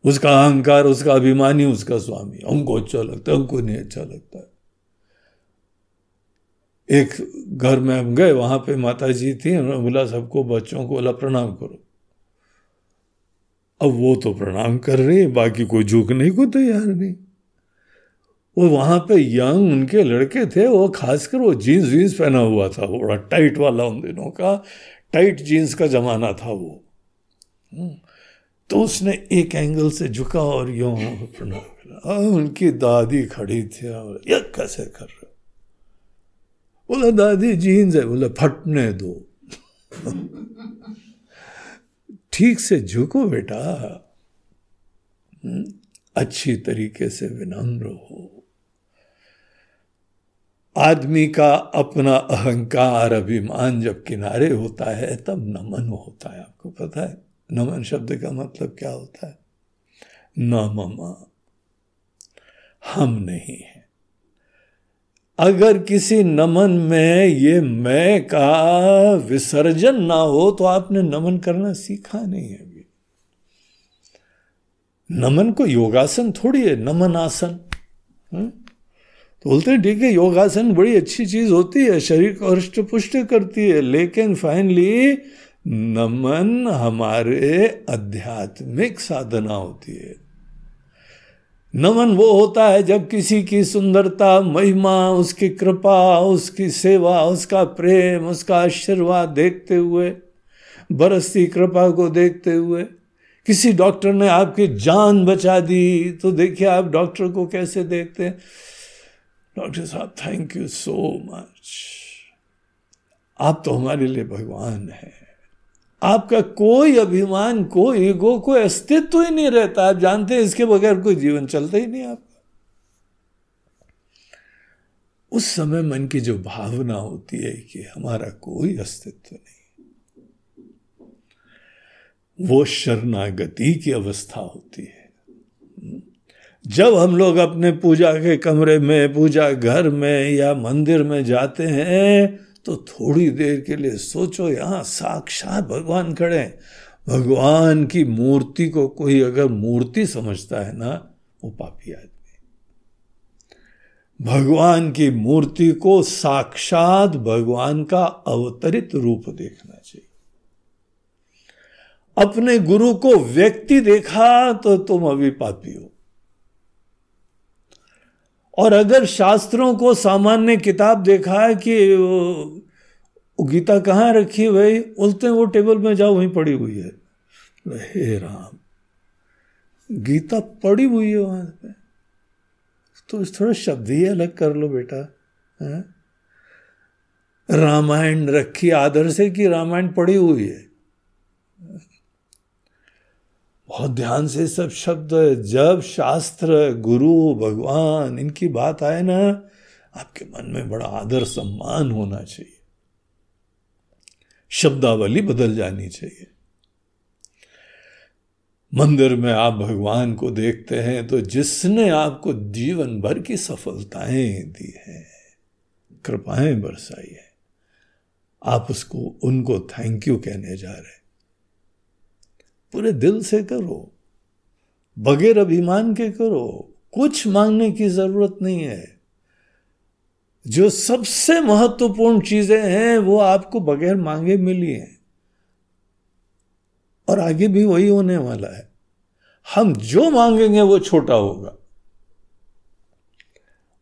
उसका अहंकार, उसका अभिमानी, उसका स्वामी। हमको अच्छा लगता है, हमको नहीं अच्छा लगता है। एक घर में हम गए, वहाँ पे माता जी थी, उन्होंने बोला, सबको बच्चों को बोला, प्रणाम करो। अब वो तो प्रणाम कर रही है, बाकी कोई झुक नहीं को तैयार नहीं। वो वहाँ पे यंग उनके लड़के थे, वो खासकर वो जीन्स वीन्स पहना हुआ था बड़ा टाइट वाला उन दिनों का टाइट जीन्स का जमाना था वो हम्म। तो उसने एक एंगल से झुका और यूँ प्रणाम उनकी दादी खड़ी थी और ये कैसे कर रहे बोला, दादी जीन्स है बोला, फटने दो ठीक से झुको बेटा हम्म। अच्छी तरीके से विनम्र हो आदमी का अपना अहंकार अभिमान जब किनारे होता है, तब नमन होता है आपको, पता है? नमन शब्द का मतलब क्या होता है? न ममा हम नहीं है। अगर किसी नमन में ये मैं का विसर्जन ना हो तो आपने नमन करना सीखा नहीं है अभी। नमन को योगासन थोड़ी है नमन आसन हुँ? तो बोलते हैं, ठीक है, योगासन बड़ी अच्छी चीज़ होती है, शरीर को हृष्ट पुष्ट करती है, लेकिन फाइनली नमन हमारे आध्यात्मिक साधना होती है। नमन वो होता है जब किसी की सुंदरता, महिमा, उसकी कृपा, उसकी सेवा, उसका प्रेम, उसका आशीर्वाद देखते हुए बरसती कृपा को देखते हुए, किसी डॉक्टर ने आपकी जान बचा दी तो देखिए आप डॉक्टर को कैसे देखते हैं? डॉक्टर साहब थैंक यू सो मच आप तो हमारे लिए भगवान हैं। आपका कोई अभिमान, कोई ईगो, कोई अस्तित्व ही नहीं रहता। आप जानते हैं, इसके बगैर कोई जीवन चलता ही नहीं आपका। उस समय मन की जो भावना होती है कि हमारा कोई अस्तित्व नहीं, वो शरणागति की अवस्था होती है। जब हम लोग अपने पूजा के कमरे में, पूजा घर में या मंदिर में जाते हैं तो थोड़ी देर के लिए सोचो, यहाँ साक्षात भगवान खड़े हैं। भगवान की मूर्ति को कोई अगर मूर्ति समझता है ना, वो पापी आदमी भगवान की मूर्ति को साक्षात भगवान का अवतरित रूप देखना चाहिए। अपने गुरु को व्यक्ति देखा तो तुम अभी पापी हो। और अगर शास्त्रों को सामान्य किताब देखा है कि गीता कहाँ रखी भाई बोलते हैं वो टेबल में जाओ, वहीं पड़ी हुई है। हे राम। गीता पड़ी हुई है वहाँ पे। तो थोड़ा शब्द ही अलग कर लो बेटा, है? रामायण रखी, आदर से कि रामायण पड़ी हुई है। बहुत ध्यान से सब शब्द जब शास्त्र, गुरु, भगवान, इनकी बात आए ना, आपके मन में बड़ा आदर सम्मान होना चाहिए। शब्दावली बदल जानी चाहिए। मंदिर में आप भगवान को देखते हैं तो जिसने आपको जीवन भर की सफलताएँ दी हैं, कृपाएँ बरसाई है, आप उसको, उनको थैंक यू कहने जा रहे पूरे दिल से करो, बगैर अभिमान के करो, कुछ मांगने की ज़रूरत नहीं है। जो सबसे महत्वपूर्ण चीज़ें हैं, वो आपको बगैर मांगे मिली हैं। और आगे भी वही होने वाला है। हम जो मांगेंगे, वो छोटा होगा।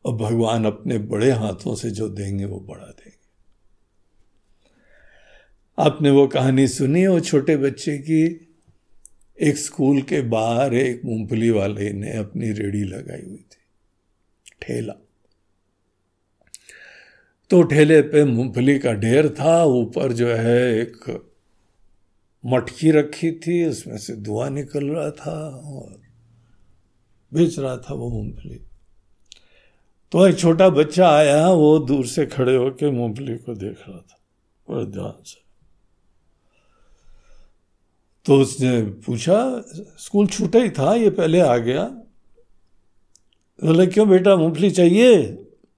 और भगवान अपने बड़े हाथों से जो देंगे, वो बड़ा देंगे। आपने वो कहानी सुनी है, वो छोटे बच्चे की? एक स्कूल के बाहर एक मूंगफली वाले ने अपनी रेडी लगाई हुई थी, ठेला। तो ठेले पे मूंगफली का ढेर था, ऊपर जो है एक मटकी रखी थी, उसमें से धुआँ निकल रहा था और बेच रहा था वो मूंगफली। तो एक छोटा बच्चा आया, वो दूर से खड़े होकर मूंगफली को देख रहा था, बड़े ध्यान से। तो उसने पूछा, स्कूल छूटा ही था, ये पहले आ गया? बोला, क्यों बेटा, मूंगफली चाहिए?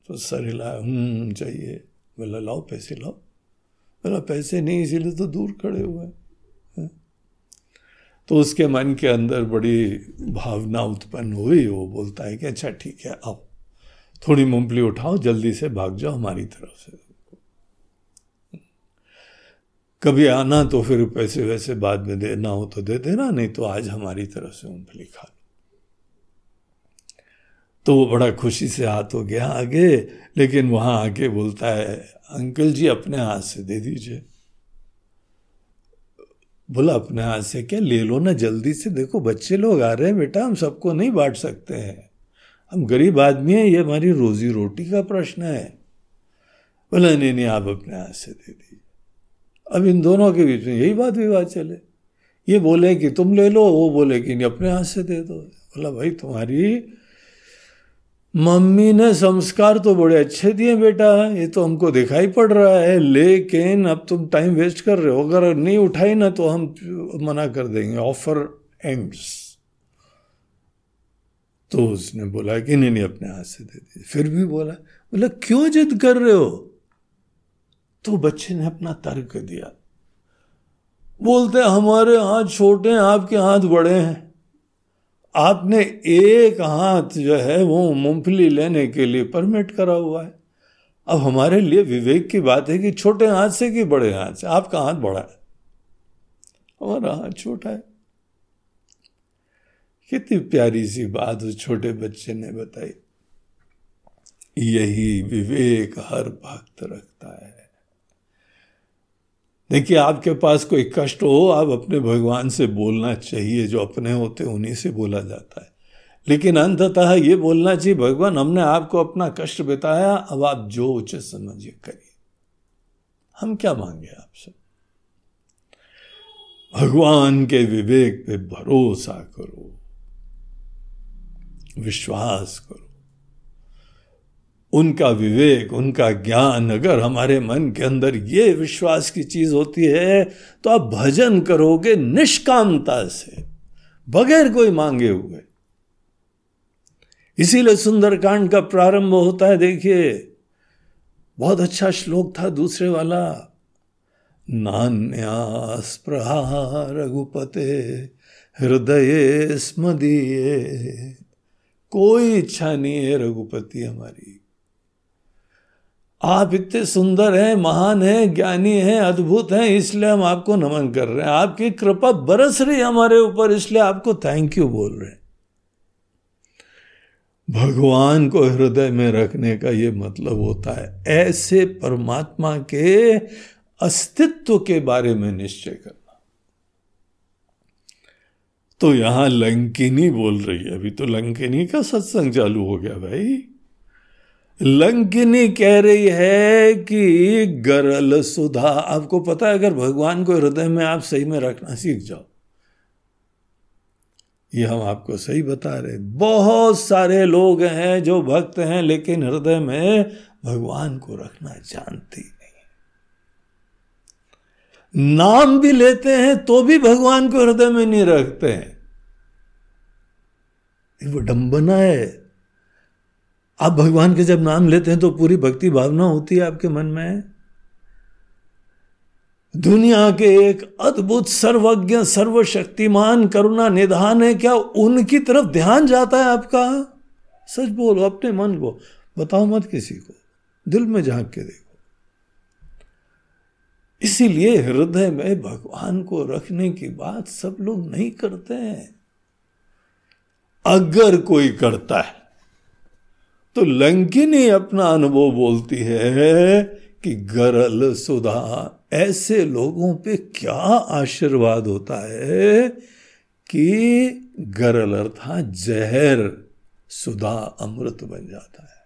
तो सर हिलाया हम्म चाहिए। बोला, लाओ, पैसे लाओ। बोला, पैसे नहीं, इसीलिए तो दूर खड़े हुए तो उसके मन के अंदर बड़ी भावना उत्पन्न हुई। वो बोलता है कि अच्छा ठीक है, आओ। थोड़ी मूंगफली उठाओ, जल्दी से भाग जाओ हमारी तरफ़ से। कभी आना तो फिर पैसे वैसे बाद में देना हो तो दे देना, नहीं तो आज हमारी तरफ़ से मूंगफली खा लो। तो वो बड़ा खुशी से हाथ हो गया आगे, लेकिन वहाँ आके बोलता है, अंकल जी, अपने हाथ से दे दीजिए। बोला, अपने हाथ से क्या? ले लो ना, जल्दी से देखो, बच्चे लोग आ रहे हैं बेटा, हम सबको नहीं बांट सकते हैं। हम गरीब आदमी हैं, ये हमारी रोजी रोटी का प्रश्न है। बोला, नहीं नहीं, आप अपने हाथ से दे दीजिए। अब इन दोनों के बीच में यही बात विवाद चले। ये बोले कि तुम ले लो, वो बोले कि नहीं, अपने हाथ से दे दो। बोला, भाई, तुम्हारी मम्मी ने संस्कार तो बड़े अच्छे दिए बेटा, ये तो हमको दिखाई पड़ रहा है, लेकिन अब तुम टाइम वेस्ट कर रहे हो। अगर नहीं उठाई ना तो हम मना कर देंगे। ऑफ़र एंड्स तो उसने बोला कि नहीं नहीं, अपने हाथ से दे दिए फिर भी बोला बोला, क्यों जिद कर रहे हो? तो बच्चे ने अपना तर्क दिया। बोलते हमारे हाथ छोटे हैं, आपके हाथ बड़े हैं। आपने एक हाथ जो है वो मूंगफली लेने के लिए परमिट करा हुआ है। अब हमारे लिए विवेक की बात है कि छोटे हाथ से कि बड़े हाथ से? आपका हाथ बड़ा है। हमारा हाथ छोटा है। कितनी प्यारी सी बात उस छोटे बच्चे ने बताई। यही विवेक हर भक्त रखता है। देखिए, आपके पास कोई कष्ट हो, आप अपने भगवान से बोलना चाहिए। जो अपने होते उन्हीं से बोला जाता है। लेकिन अंततः ये बोलना चाहिए, भगवान, हमने आपको अपना कष्ट बताया, अब आप जो उचित समझिए करिए। हम क्या मांगे आपसे? भगवान के विवेक पे भरोसा करो, विश्वास करो। उनका विवेक, उनका ज्ञान अगर हमारे मन के अंदर ये विश्वास की चीज़ होती है तो आप भजन करोगे निष्कामता से, बगैर कोई मांगे हुए। इसीलिए सुंदरकांड का प्रारंभ होता है, देखिए, बहुत अच्छा श्लोक था दूसरे वाला नान्यास्प्रहा रघुपते, हृदय स्मदीय, कोई इच्छा नहीं है रघुपति हमारी। आप इतने सुंदर हैं, महान हैं, ज्ञानी हैं, अद्भुत हैं, इसलिए हम आपको नमन कर रहे हैं। आपकी कृपा बरस रही है हमारे ऊपर, इसलिए आपको थैंक यू बोल रहे हैं। भगवान को हृदय में रखने का ये मतलब होता है, ऐसे परमात्मा के अस्तित्व के बारे में निश्चय करना। तो यहाँ लंकिनी बोल रही है, अभी तो लंकिनी का सत्संग चालू हो गया भाई। लंकिनी कह रही है कि गरल सुधा। आपको पता है, अगर भगवान को हृदय में आप सही में रखना सीख जाओ, ये हम आपको सही बता रहे बहुत सारे लोग हैं जो भक्त हैं, लेकिन हृदय में भगवान को रखना जानती नहीं। नाम भी लेते हैं तो भी भगवान को हृदय में नहीं रखते हैं। वो डंबना है। आप भगवान के जब नाम लेते हैं तो पूरी भक्ति भावना होती है आपके मन में? दुनिया के एक अद्भुत सर्वज्ञ, सर्वशक्तिमान, करुणा निधान है, क्या उनकी तरफ़ ध्यान जाता है आपका? सच बोलो, अपने मन को। बताओ मत किसी को। दिल में झाँक के देखो। इसीलिए हृदय में भगवान को रखने की बात सब लोग नहीं करते हैं। अगर कोई करता है तो लंकिनी अपना अनुभव बोलती है कि गरल सुधा, ऐसे लोगों पे क्या आशीर्वाद होता है कि गरल अर्थात जहर सुधा अमृत बन जाता है।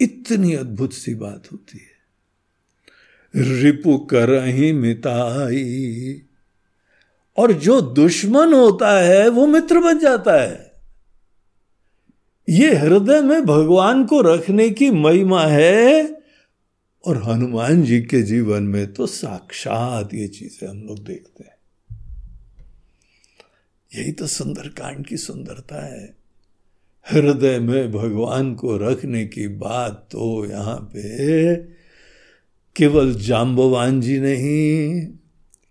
इतनी अद्भुत सी बात होती है। रिपु कर ही मिताई। और जो दुश्मन होता है, वो मित्र बन जाता है। ये हृदय में भगवान को रखने की महिमा है और हनुमान जी के जीवन में तो साक्षात ये चीज़ें हम लोग देखते हैं। यही तो सुंदरकांड की सुंदरता है। हृदय में भगवान को रखने की बात तो यहाँ पे केवल जाम्बवान जी नहीं,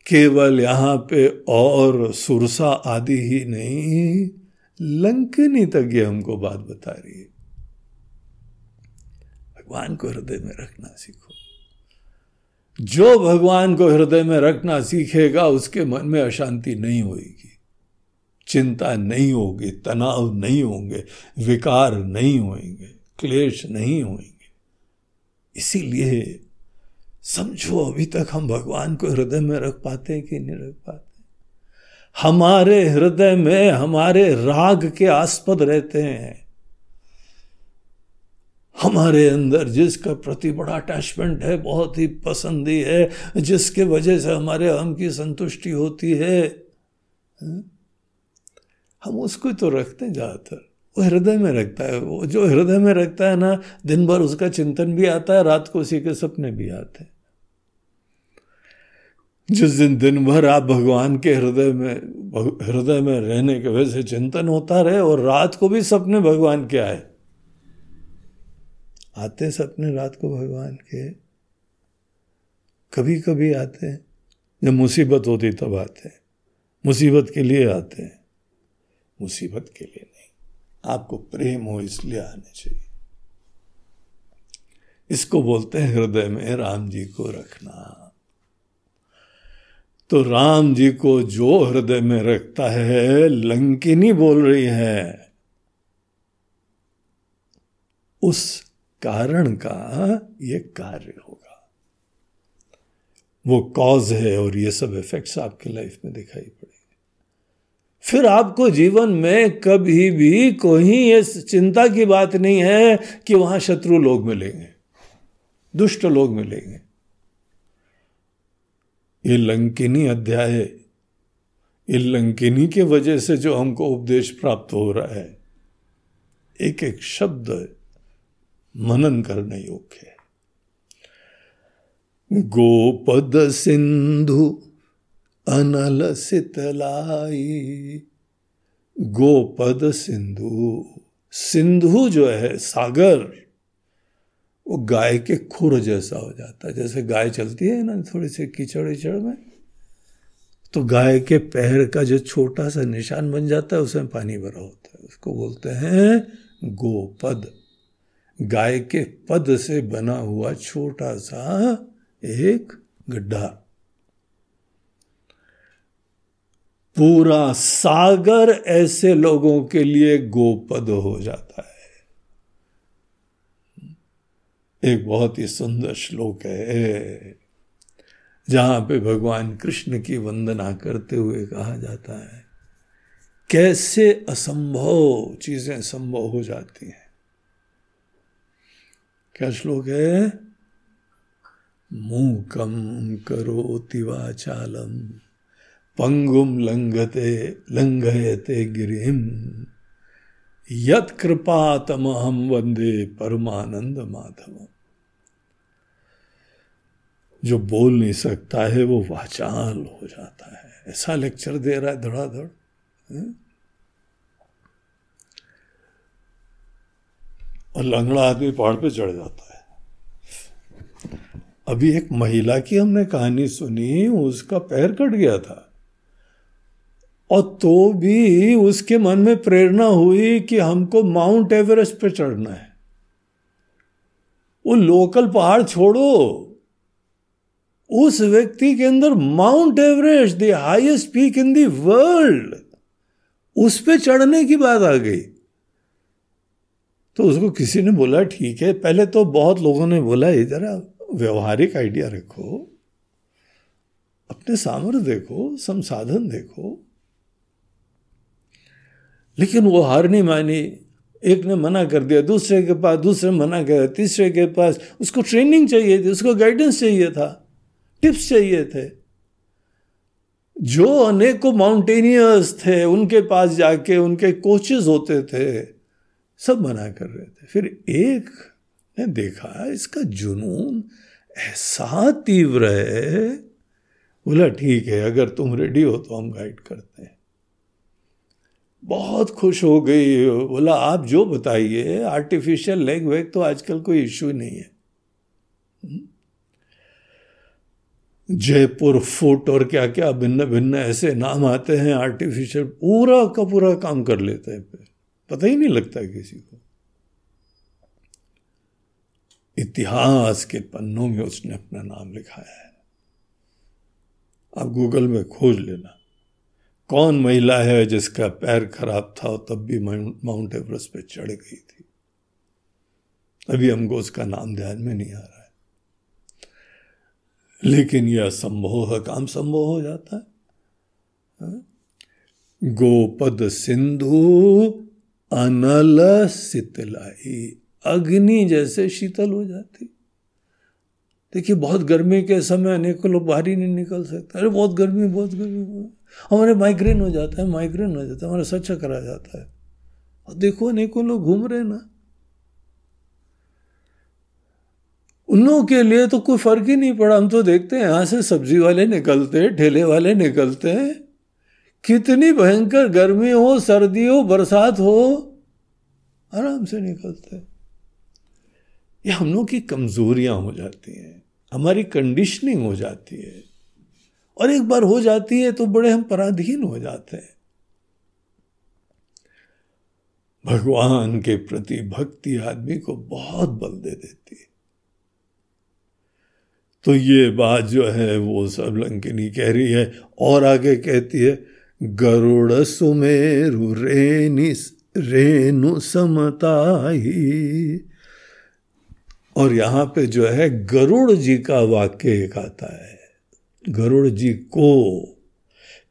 केवल यहाँ पे और सुरसा आदि ही नहीं लंकनी तक ये हमको बात बता रही है। भगवान को हृदय में रखना सीखो। जो भगवान को हृदय में रखना सीखेगा, उसके मन में अशांति नहीं होगी चिंता नहीं होगी, तनाव नहीं होंगे, विकार नहीं होंगे क्लेश नहीं होंगे इसीलिए समझो, अभी तक हम भगवान को हृदय में रख पाते हैं कि नहीं रख पाते? हमारे हृदय में हमारे राग के आस्पद रहते हैं। हमारे अंदर जिसका प्रति बड़ा अटैचमेंट है, बहुत ही पसंदी है, जिसके वजह से हमारे हम की संतुष्टि होती है? हम उसको तो रखते हैं ज़्यादातर। वो हृदय में रखता है। वो जो हृदय में रखता है ना, दिन भर उसका चिंतन भी आता है, रात को उसी के सपने भी आते हैं। जिस दिन दिन भर आप भगवान के हृदय में हृदय में रहने के वजह से चिंतन होता रहे और रात को भी सपने भगवान के आए। आते सपने रात को भगवान के कभी कभी आते हैं। जब मुसीबत होती तब आते हैं। मुसीबत के लिए आते हैं। मुसीबत के लिए नहीं। आपको प्रेम हो, इसलिए आने चाहिए। इसको बोलते हैं हृदय में राम जी को रखना। तो राम जी को जो हृदय में रखता है, लंकिनी बोल रही है। उस कारण का ये कार्य होगा। वो कॉज है और ये सब इफेक्ट्स आपकी लाइफ में दिखाई पड़ेंगे। फिर आपको जीवन में कभी भी कोई ये चिंता की बात नहीं है कि वहाँ शत्रु लोग मिलेंगे, दुष्ट लोग मिलेंगे। ये लंकिनी अध्याय ये लंकिनी के वजह से जो हमको उपदेश प्राप्त हो रहा है एक एक शब्द मनन करने योग्य है। गोपद सिंधु अनल सितलाई गोपद सिंधु सिंधु जो है सागर। वो गाय के खुर जैसा हो जाता है। जैसे गाय चलती है ना थोड़ी सी कीचड़ विचड़ में तो गाय के पैर का जो छोटा सा निशान बन जाता है, उसमें पानी भरा होता है। उसको बोलते हैं गोपद। गाय के पद से बना हुआ छोटा सा एक गड्ढा। पूरा सागर ऐसे लोगों के लिए गोपद हो जाता है। एक बहुत ही सुंदर श्लोक है। जहाँ पे भगवान कृष्ण की वंदना करते हुए कहा जाता है, कैसे असंभव चीज़ें संभव हो जाती हैं? क्या श्लोक है? मूकम करो तिवाचालम पंगुम लंगते लंघयते गिरिम यत कृपा तम हम वंदे परमानंद माधव जो बोल नहीं सकता है, वो वाचाल हो जाता है। ऐसा लेक्चर दे रहा है धड़ाधड़ और लंगड़ा आदमी पहाड़ पे चढ़ जाता है। अभी एक महिला की हमने कहानी सुनी, उसका पैर कट गया था। और तो भी उसके मन में प्रेरणा हुई कि हमको माउंट एवरेस्ट पे चढ़ना है। वो लोकल पहाड़ छोड़ो। उस व्यक्ति के अंदर Mount Everest the highest peak in the world उस पे चढ़ने की बात आ गई। तो उसको किसी ने बोला, ठीक है, पहले तो बहुत लोगों ने बोला इधर व्यवहारिक आइडिया रखो, अपने सामर्थ्य देखो, संसाधन देखो। लेकिन वो हार नहीं मानी। एक ने मना कर दिया, दूसरे के पास, दूसरे मना कर दिया, तीसरे के पास। उसको ट्रेनिंग चाहिए थी, उसको गाइडेंस चाहिए था। टिप्स चाहिए थे। जो अनेकों माउंटेनियर्स थे, उनके पास जाके उनके कोचेस होते थे, सब मना कर रहे थे। फिर एक ने देखा, इसका जुनून ऐसा तीव्र है। बोला, ठीक है, अगर तुम रेडी हो तो हम गाइड करते हैं। बहुत खुश हो गई। बोला, आप जो बताइए आर्टिफिशियल लेग वेग तो आजकल कोई इश्यू नहीं है। हम्म। जयपुर, फुट और क्या क्या भिन्न भिन्न ऐसे नाम आते हैं आर्टिफिशियल पूरा का पूरा काम कर लेते हैं पता ही नहीं लगता किसी को। इतिहास के पन्नों में उसने अपना नाम लिखाया है। आप गूगल में खोज लेना। कौन महिला है जिसका पैर खराब था और तब भी माउंट एवरेस्ट पे चढ़ गई थी? अभी हमको उसका नाम ध्यान में नहीं आ रहा। लेकिन यह संभव है, काम संभव हो जाता है। हाँ? गोपद सिंधु अनल शीतलाई, अग्नि जैसे शीतल हो जाती। देखिए, बहुत गर्मी के समय अनेकों लोग बाहर ही नहीं निकल सकते। अरे, बहुत गर्मी बहुत गर्मी हमारे माइग्रेन हो जाता है माइग्रेन हो जाता है, हमारा सच्चा करा जाता है। और देखो, अनेकों लोग घूम रहे ना। उन लोगों के लिए तो कोई फ़र्क ही नहीं पड़ा। हम तो देखते हैं, यहाँ से सब्ज़ी वाले निकलते हैं, ठेले वाले निकलते हैं। कितनी भयंकर गर्मी हो, सर्दी हो, बरसात हो, आराम से निकलते हैं। ये हम लोग की कमजोरियाँ हो जाती हैं, हमारी कंडीशनिंग हो जाती है। और एक बार हो जाती है तो बड़े हम पराधीन हो जाते हैं। भगवान के प्रति भक्ति आदमी को बहुत बल दे देती है। तो ये बात जो है वो सब लंकिनी कह रही है और आगे कहती है, गरुड़ सुमेरु रेनी रेणु समताही। और यहाँ पे जो है गरुड़ जी का वाक्य एक आता है। गरुड़ जी को,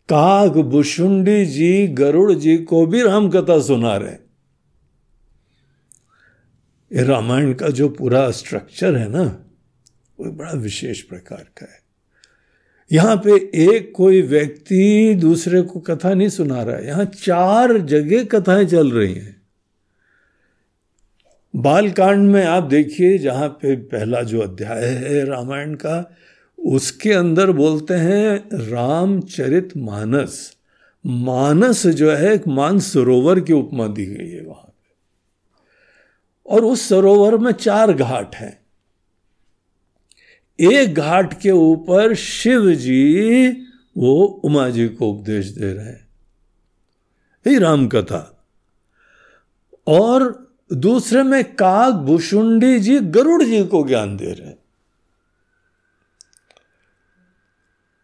काग बुशुंडी जी, गरुड़ जी को भी राम कथा सुना रहे ये रामायण का जो पूरा स्ट्रक्चर है ना वो बड़ा विशेष प्रकार का है। यहाँ पे एक कोई व्यक्ति दूसरे को कथा नहीं सुना रहा है। यहाँ चार जगह कथाएँ चल रही हैं। बालकांड में आप देखिए, जहाँ पे पहला जो अध्याय है रामायण का, उसके अंदर बोलते हैं, रामचरित मानस। मानस जो है, एक मान सरोवर की उपमा दी गई है वहाँ पे। और उस सरोवर में चार घाट हैं। एक घाट के ऊपर शिव जी वो उमा जी को उपदेश दे रहे हैं। यही राम कथा। और दूसरे में काग भुषुंडी जी गरुड़ जी को ज्ञान दे रहे हैं।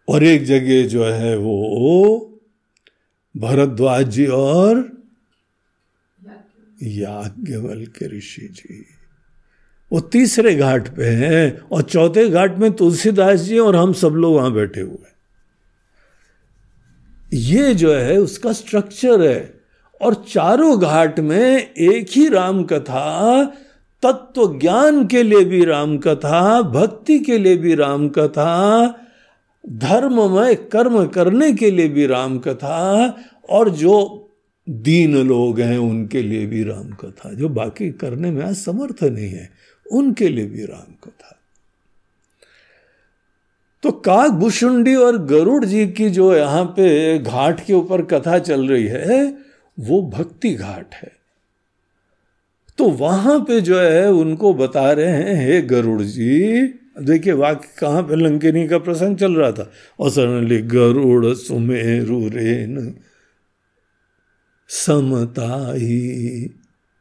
और एक जगह जो है वो भरद्वाज जी और याज्ञवल के ऋषि जी। वो तीसरे घाट पे हैं और चौथे घाट में तुलसीदास जी और हम सब लोग वहाँ बैठे हुए हैं। ये जो है, उसका स्ट्रक्चर है। और चारों घाट में एक ही राम कथा तत्व ज्ञान के लिए भी राम कथा भक्ति के लिए भी राम कथा धर्ममय कर्म करने के लिए भी राम कथा और जो दीन लोग हैं उनके लिए भी राम कथा जो बाकी करने में समर्थ नहीं है। उनके लिए भी राम कथा तो काक भुषुंडी और गरुड़ जी की जो यहाँ पे घाट के ऊपर कथा चल रही है, वो भक्ति घाट है। तो वहाँ पे जो है, उनको बता रहे हैं, हे गरुड़ जी, देखिए वाक्य कहाँ पे लंकिनी का प्रसंग चल रहा था। और सडनली गरुड़ सुमेरु रेन समताई।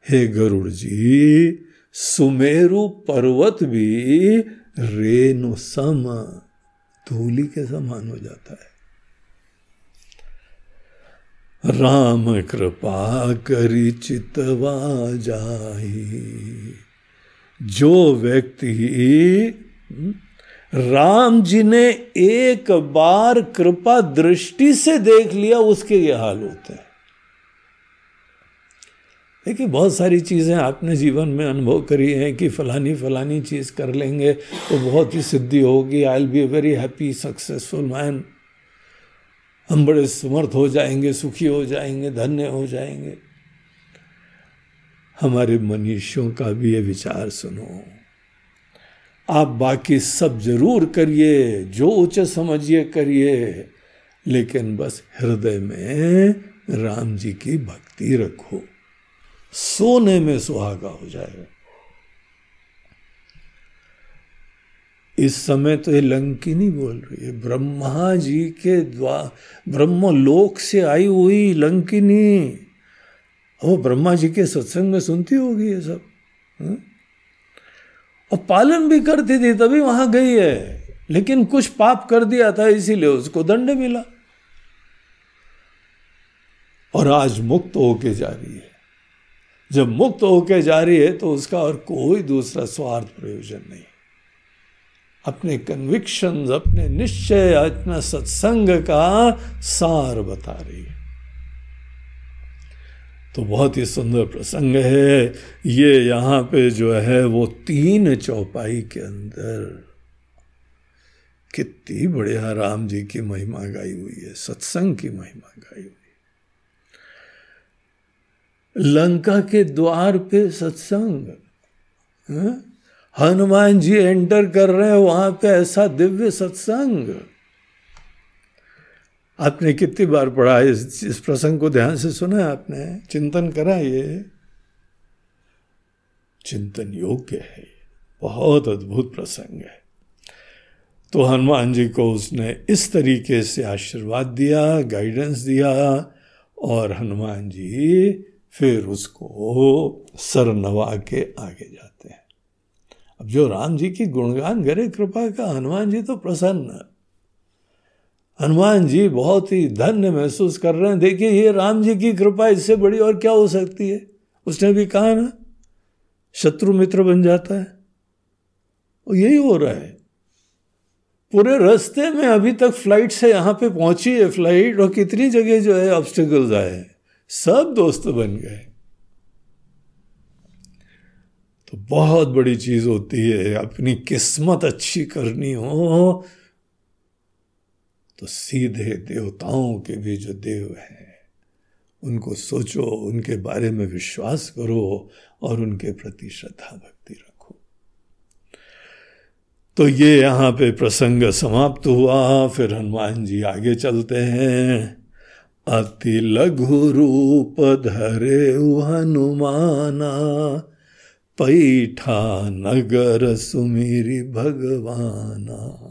हे गरुड़ जी सुमेरु पर्वत भी रेणु सम, धूली के समान हो जाता है। राम कृपा करी चितवा जाई जो व्यक्ति राम जी ने एक बार कृपा दृष्टि से देख लिया, उसके ये हाल होते हैं। देखिए, बहुत सारी चीज़ें आपने जीवन में अनुभव करी हैं कि फलानी फलानी चीज़ कर लेंगे तो बहुत ही सिद्धि होगी। I will be a very happy successful man हम बड़े समर्थ हो जाएँगे, सुखी हो जाएँगे, धन्य हो जाएँगे। हमारे मनुष्यों का भी ये विचार सुनो। आप बाकी सब ज़रूर करिए, जो उच्च समझिए करिए, लेकिन बस हृदय में राम जी की भक्ति रखो। सोने में सुहागा हो जाएगा। इस समय तो ये लंकिनी बोल रही है, ब्रह्मा जी के द्वार ब्रह्म लोक से आई हुई लंकिनी। वो ब्रह्मा जी के सत्संग में सुनती होगी ये सब हा? और पालन भी करती थी, तभी वहाँ गई है। लेकिन कुछ पाप कर दिया था, इसीलिए उसको दंड मिला। और आज मुक्त होके जा रही है। जब मुक्त होके जा रही है तो उसका और कोई दूसरा स्वार्थ प्रयोजन नहीं। अपने कन्विक्शन अपने निश्चय, अपना सत्संग का सार बता रही है। तो बहुत ही सुंदर प्रसंग है। ये यहाँ पे जो है वो तीन चौपाई के अंदर कितनी बढ़िया राम जी की महिमा गाई हुई है, सत्संग की महिमा गाई हुई लंका के द्वार पे सत्संग। हाँ? हनुमान जी एंटर कर रहे हैं वहाँ पे ऐसा दिव्य सत्संग। आपने कितनी बार पढ़ा इस, इस प्रसंग को ध्यान से सुना आपने? चिंतन करा ये। चिंतन योग्य है बहुत अद्भुत प्रसंग है। तो हनुमान जी को उसने इस तरीके से आशीर्वाद दिया गाइडेंस दिया और हनुमान जी फिर उसको सर नवा के आगे जाते हैं। अब जो राम जी की गुणगान करे, कृपा का, हनुमान जी तो प्रसन्न हनुमान जी बहुत ही धन्य महसूस कर रहे हैं। देखिए, ये राम जी की कृपा इससे बड़ी और क्या हो सकती है? उसने भी कहा ना, शत्रु मित्र बन जाता है। और यही हो रहा है। पूरे रास्ते में अभी तक फ़्लाइट से यहाँ पे पहुँची है फ़्लाइट और कितनी जगह जो है ऑब्स्टिकल्स आए सब दोस्त बन गए। तो बहुत बड़ी चीज़ होती है, अपनी किस्मत अच्छी करनी हो तो सीधे देवताओं के भी जो देव हैं, उनको सोचो, उनके बारे में विश्वास करो और उनके प्रति श्रद्धा भक्ति रखो। तो ये यहाँ पे प्रसंग समाप्त हुआ, फिर हनुमान जी आगे चलते हैं। अति लघु रूप धरे हनुमाना, पैठा नगर सुमेरी भगवाना।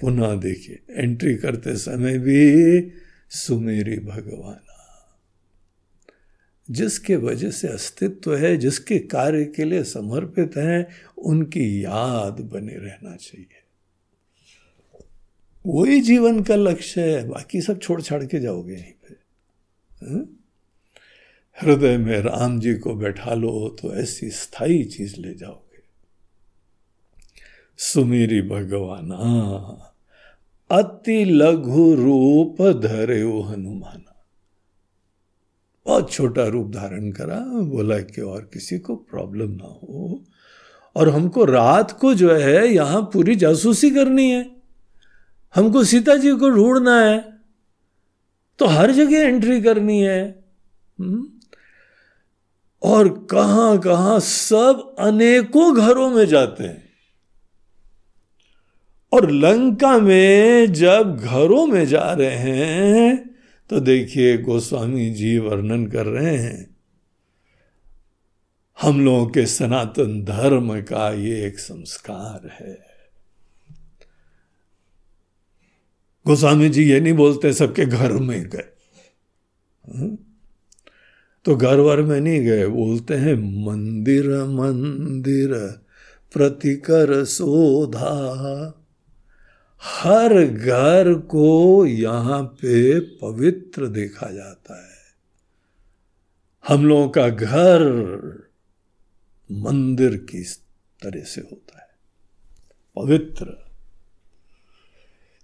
पुनः देखिए एंट्री करते समय भी सुमेरी भगवाना। जिसके वजह से अस्तित्व है, जिसके कार्य के लिए समर्पित हैं, उनकी याद बने रहना चाहिए। वही जीवन का लक्ष्य है, बाकी सब छोड़ छाड़ के जाओगे यहीं पे। हाँ? हृदय में राम जी को बैठा लो तो ऐसी स्थायी चीज़ ले जाओगे। सुमेरी भगवाना अति लघु रूप धरे वो हनुमाना। बहुत छोटा रूप धारण करा, बोला कि और किसी को प्रॉब्लम ना हो। और हमको रात को जो है, यहाँ पूरी जासूसी करनी है। हमको सीता जी को ढूंढना है तो हर जगह एंट्री करनी है। हुँ? और कहाँ कहाँ सब अनेकों घरों में जाते हैं। और लंका में जब घरों में जा रहे हैं तो देखिए गोस्वामी जी वर्णन कर रहे हैं, हम लोगों के सनातन धर्म का ये एक संस्कार है। गोस्वामी जी ये नहीं बोलते सबके घर में गए। हम्म? तो घर वर में नहीं गए, बोलते हैं, मंदिर मंदिर, प्रतिकर सोधा। हर घर को यहाँ पे पवित्र देखा जाता है। हम लोगों का घर मंदिर की तरह से होता है। पवित्र।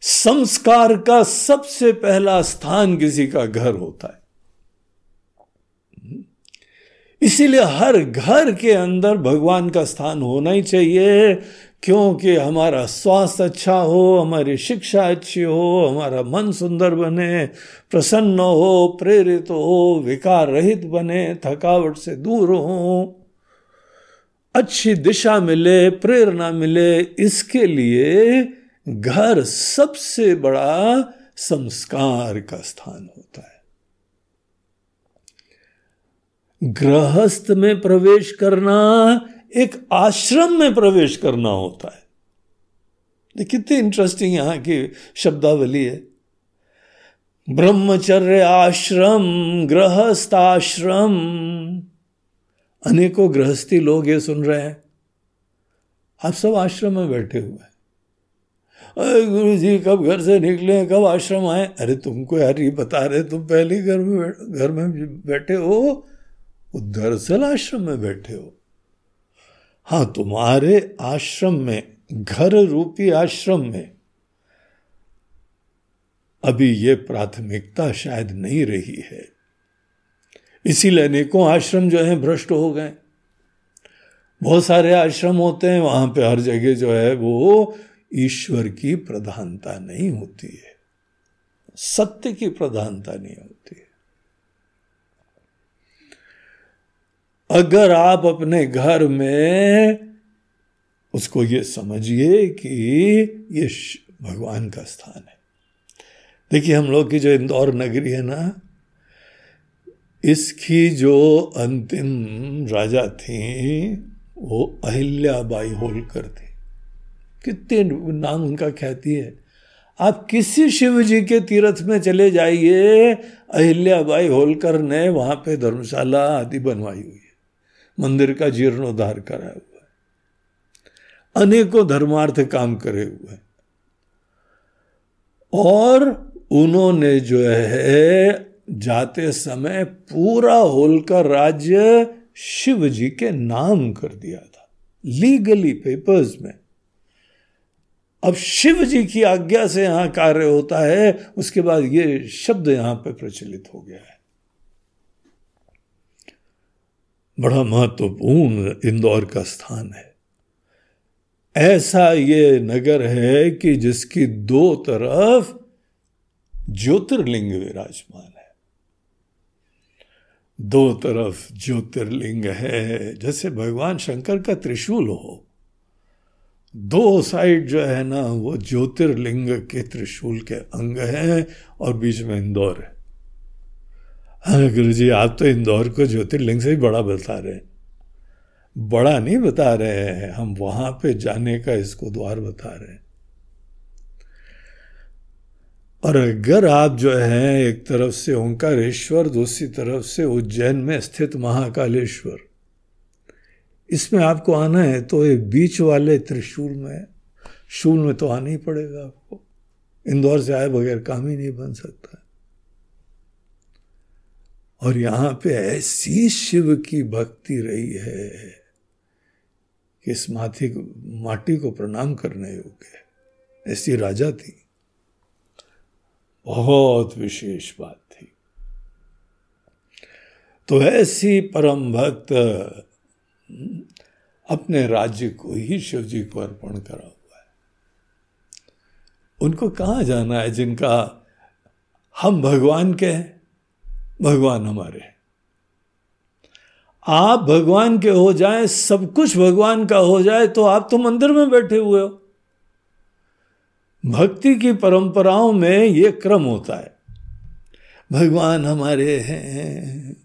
संस्कार का सबसे पहला स्थान किसी का घर होता है। इसीलिए हर घर के अंदर भगवान का स्थान होना ही चाहिए, क्योंकि हमारा स्वास्थ्य अच्छा हो, हमारी शिक्षा अच्छी हो, हमारा मन सुंदर बने, प्रसन्न हो, प्रेरित हो, विकार रहित बने, थकावट से दूर हो, अच्छी दिशा मिले, प्रेरणा मिले, इसके लिए घर सबसे बड़ा संस्कार का स्थान होता है। गृहस्थ में प्रवेश करना, एक आश्रम में प्रवेश करना होता है। कितनी इंटरेस्टिंग यहाँ की शब्दावली है। ब्रह्मचर्य आश्रम, गृहस्थ आश्रम। अनेकों गृहस्थी लोग ये सुन रहे हैं। आप सब आश्रम में बैठे हुए हैं। अरे गुरु जी कब घर से निकले कब आश्रम आए? अरे तुमको यार ये बता रहे तुम पहले घर में घर में बैठे हो? दरअसल आश्रम में बैठे हो। हाँ तुम्हारे आश्रम में, घर रूपी आश्रम में अभी ये प्राथमिकता शायद नहीं रही है। इसीलिए अनेकों आश्रम जो है, भ्रष्ट हो गए। बहुत सारे आश्रम होते हैं, वहाँ पे हर जगह जो है वो ईश्वर की प्रधानता नहीं होती है। सत्य की प्रधानता नहीं होती है। अगर आप अपने घर में उसको ये समझिए कि ये भगवान का स्थान है। देखिए, हम लोग की जो इंदौर नगरी है ना, इसकी जो अंतिम राजा थी, वो अहिल्याबाई होलकर थी। कितने नाम उनका ख्याति है। आप किसी शिव जी के तीर्थ में चले जाइए, अहिल्याबाई होलकर ने वहाँ पे धर्मशाला आदि बनवाई हुई है। मंदिर का जीर्णोद्धार कराया हुआ है। अनेकों धर्मार्थ काम करे हुए हैं। और उन्होंने जो है, जाते समय पूरा होलकर राज्य शिव जी के नाम कर दिया था। लीगली पेपर्स में। अब शिव जी की आज्ञा से यहाँ कार्य होता है, उसके बाद ये शब्द यहाँ पर प्रचलित हो गया है। बड़ा महत्वपूर्ण इंदौर का स्थान है। ऐसा ये नगर है कि जिसकी दो तरफ़ ज्योतिर्लिंग विराजमान है। दो तरफ़ ज्योतिर्लिंग है, जैसे भगवान शंकर का त्रिशूल हो दो साइड जो है ना, वो ज्योतिर्लिंग के त्रिशूल के अंग हैं और बीच में इंदौर है। हाँ गुरु जी, आप तो इंदौर को ज्योतिर्लिंग से ही बड़ा बता रहे हैं। बड़ा नहीं बता रहे हैं, हम वहाँ पे जाने का इसको द्वार बता रहे हैं। और अगर आप जो है, एक तरफ़ से ओंकारेश्वर, दूसरी तरफ़ से उज्जैन में स्थित महाकालेश्वर इसमें आपको आना है तो ये बीच वाले त्रिशूल में, शूल में तो आना ही पड़ेगा आपको। इंदौर से आए बगैर काम ही नहीं बन सकता। और यहाँ पे ऐसी शिव की भक्ति रही है कि इस माथी माटी को प्रणाम करने योग्य ऐसी राजा थी। बहुत विशेष बात थी। तो ऐसी परम भक्त अपने राज्य को ही शिव जी को अर्पण करा हुआ है। उनको कहा जाना है जिनका हम भगवान के हैं? भगवान हमारे हैं। आप भगवान के हो जाए, सब कुछ भगवान का हो जाए तो आप तो मंदिर में बैठे हुए हो। भक्ति की परंपराओं में यह क्रम होता है। भगवान हमारे हैं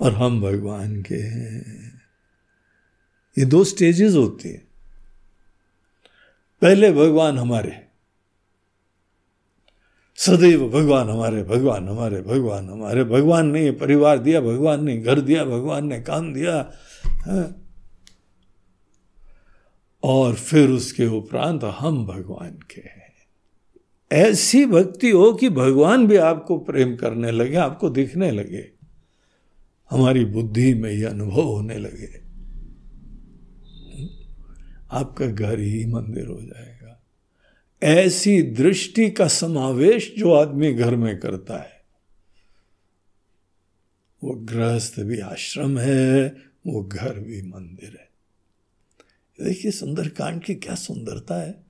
और हम भगवान के हैं। ये दो स्टेजेस होती है। पहले भगवान हमारे सदैव भगवान हमारे भगवान हमारे भगवान हमारे। भगवान ने परिवार दिया, भगवान ने घर दिया, भगवान ने काम दिया, है? हाँ। और फिर उसके उपरांत हम भगवान के हैं। ऐसी भक्ति हो कि भगवान भी आपको प्रेम करने लगे, आपको दिखने लगे। हमारी बुद्धि में यह अनुभव होने लगे। आपका घर ही मंदिर हो जाएगा। ऐसी दृष्टि का समावेश जो आदमी घर में करता है, वो गृहस्थ भी आश्रम है, वो घर भी मंदिर है। देखिए, सुंदरकांड की क्या सुंदरता है।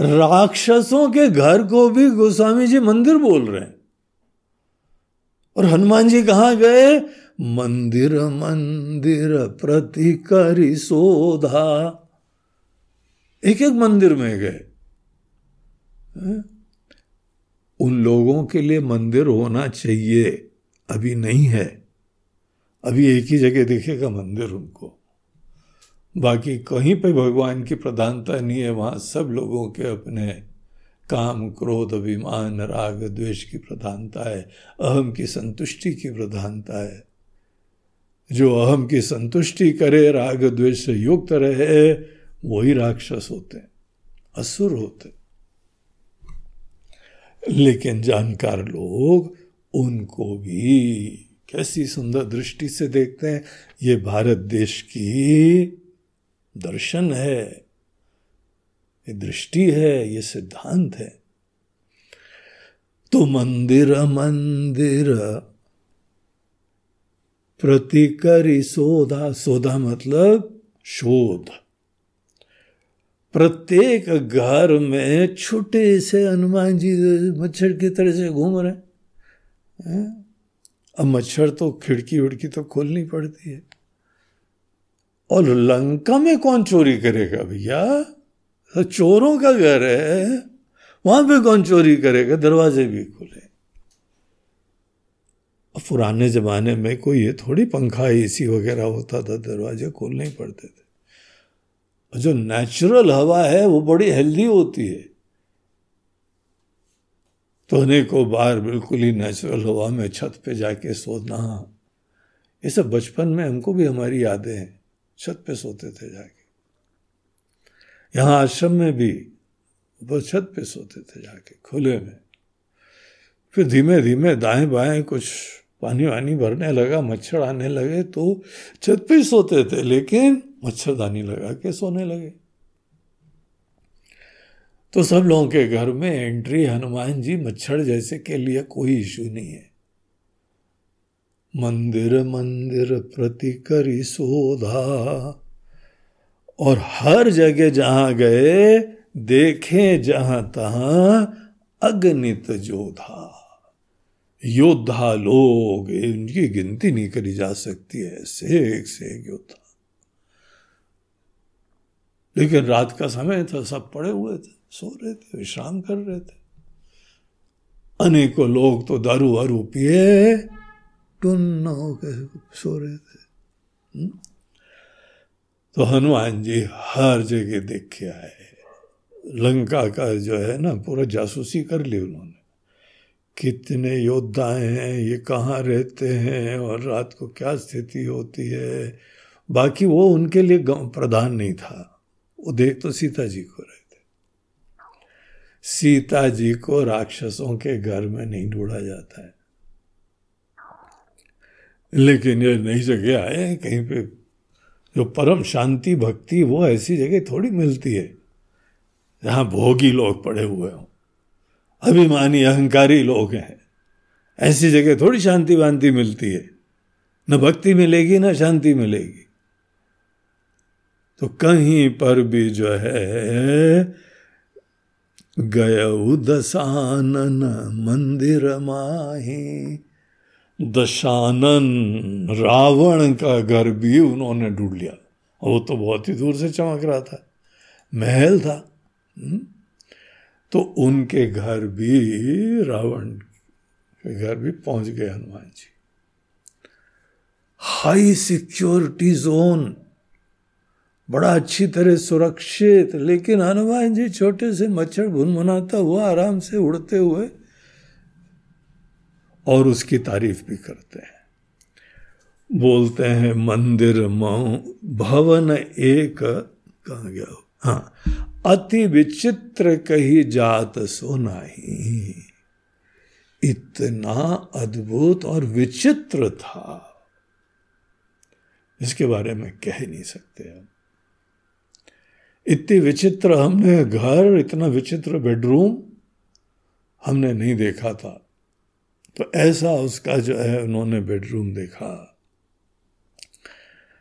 राक्षसों के घर को भी गोस्वामी जी मंदिर बोल रहे हैं। और हनुमान जी कहाँ गए? मंदिर मंदिर प्रतिकरी सोधा। एक एक मंदिर में गए। उन लोगों के लिए मंदिर होना चाहिए। अभी नहीं है। अभी एक ही जगह दिखेगा मंदिर उनको। बाकी कहीं पे भगवान की प्रधानता नहीं है, वहाँ सब लोगों के अपने काम, क्रोध, अभिमान, राग, द्वेष की प्रधानता है। अहम की संतुष्टि की प्रधानता है। जो अहम की संतुष्टि करे, राग द्वेष से युक्त रहे, वही राक्षस होते हैं असुर होते। लेकिन जानकार लोग उनको भी कैसी सुंदर दृष्टि से देखते हैं। ये भारत देश की दर्शन है, ये दृष्टि है, ये सिद्धांत है। तो मंदिर मंदिर प्रतिकरी सोधा सोधा मतलब शोध। प्रत्येक घर में छोटे से हनुमान जी मच्छर की तरह से घूम रहे हैं। अब मच्छर तो खिड़की उड़की तो खोलनी पड़ती है। और लंका में कौन चोरी करेगा भैया? तो चोरों का घर है। वहाँ पे कौन चोरी करेगा? दरवाजे भी खुले। पुराने ज़माने में कोई ये थोड़ी पंखा एसी वगैरह होता था, दरवाजे खोलने ही पड़ते थे। जो नेचुरल हवा है, वो बड़ी हेल्दी होती है। सोने को बाहर बिल्कुल ही नेचुरल हवा में छत पे जाके सोना, ये सब बचपन में हमको भी हमारी यादें हैं, छत पे सोते थे जाके। यहाँ आश्रम में भी वो छत पे सोते थे जाके, खुले में। फिर धीमे धीमे दाएँ बाएँ कुछ पानी वानी भरने लगा, मच्छर आने लगे तो छत पे सोते थे, लेकिन मच्छरदानी लगा के सोने लगे। तो सब लोगों के घर में एंट्री, हनुमान जी मच्छर जैसे के लिए कोई इशू नहीं है। मंदिर मंदिर प्रति करी सोधा और हर जगह जहाँ गए, देखे जहाँ तहां अग्नित जोधा। योद्धा लोग, इनकी गिनती नहीं करी जा सकती है। ऐसे एक से एक योद्धा। लेकिन रात का समय था, सब पड़े हुए थे, सो रहे थे, विश्राम कर रहे थे। अनेकों लोग तो दारू वारू पिए के सो रहे थे। हम्म? तो हनुमान जी हर जगह देख आए लंका का जो है ना, पूरा जासूसी कर ली उन्होंने। कितने योद्धा हैं, ये कहाँ रहते हैं और रात को क्या स्थिति होती है। बाकी वो उनके लिए प्रधान नहीं था। वो देख तो सीता जी को रहे थे। सीता जी को राक्षसों के घर में नहीं ढूंढा जाता है। लेकिन ये नई जगह आए हैं कहीं पे। जो परम शांति, भक्ति, वो ऐसी जगह थोड़ी मिलती है, जहाँ भोगी लोग पड़े हुए हों। अभिमानी, अहंकारी लोग हैं। ऐसी जगह थोड़ी शांति वांति मिलती है। न भक्ति मिलेगी, न शांति मिलेगी। तो कहीं पर भी जो है, गय दशानन मंदिर माही। दशानन रावण का घर भी उन्होंने ढूंढ लिया। वो तो बहुत ही दूर से चमक रहा था। महल था। हम्म? तो उनके घर भी रावण के घर भी पहुँच गए Hanuman ji. High security zone बड़ा अच्छी तरह सुरक्षित, लेकिन हनुमान जी छोटे से मच्छर भुनभुनाता हुआ आराम से उड़ते हुए और उसकी तारीफ़ भी करते हैं। बोलते हैं, मंदिर मऊ भवन एक, कहा गया हाँ अति विचित्र कही जात सो नाही। इतना अद्भुत और विचित्र था। इसके बारे में कह नहीं सकते हम। इतनी विचित्र हमने घर, इतना विचित्र बेडरूम हमने नहीं देखा था। तो ऐसा उसका जो है उन्होंने बेडरूम देखा।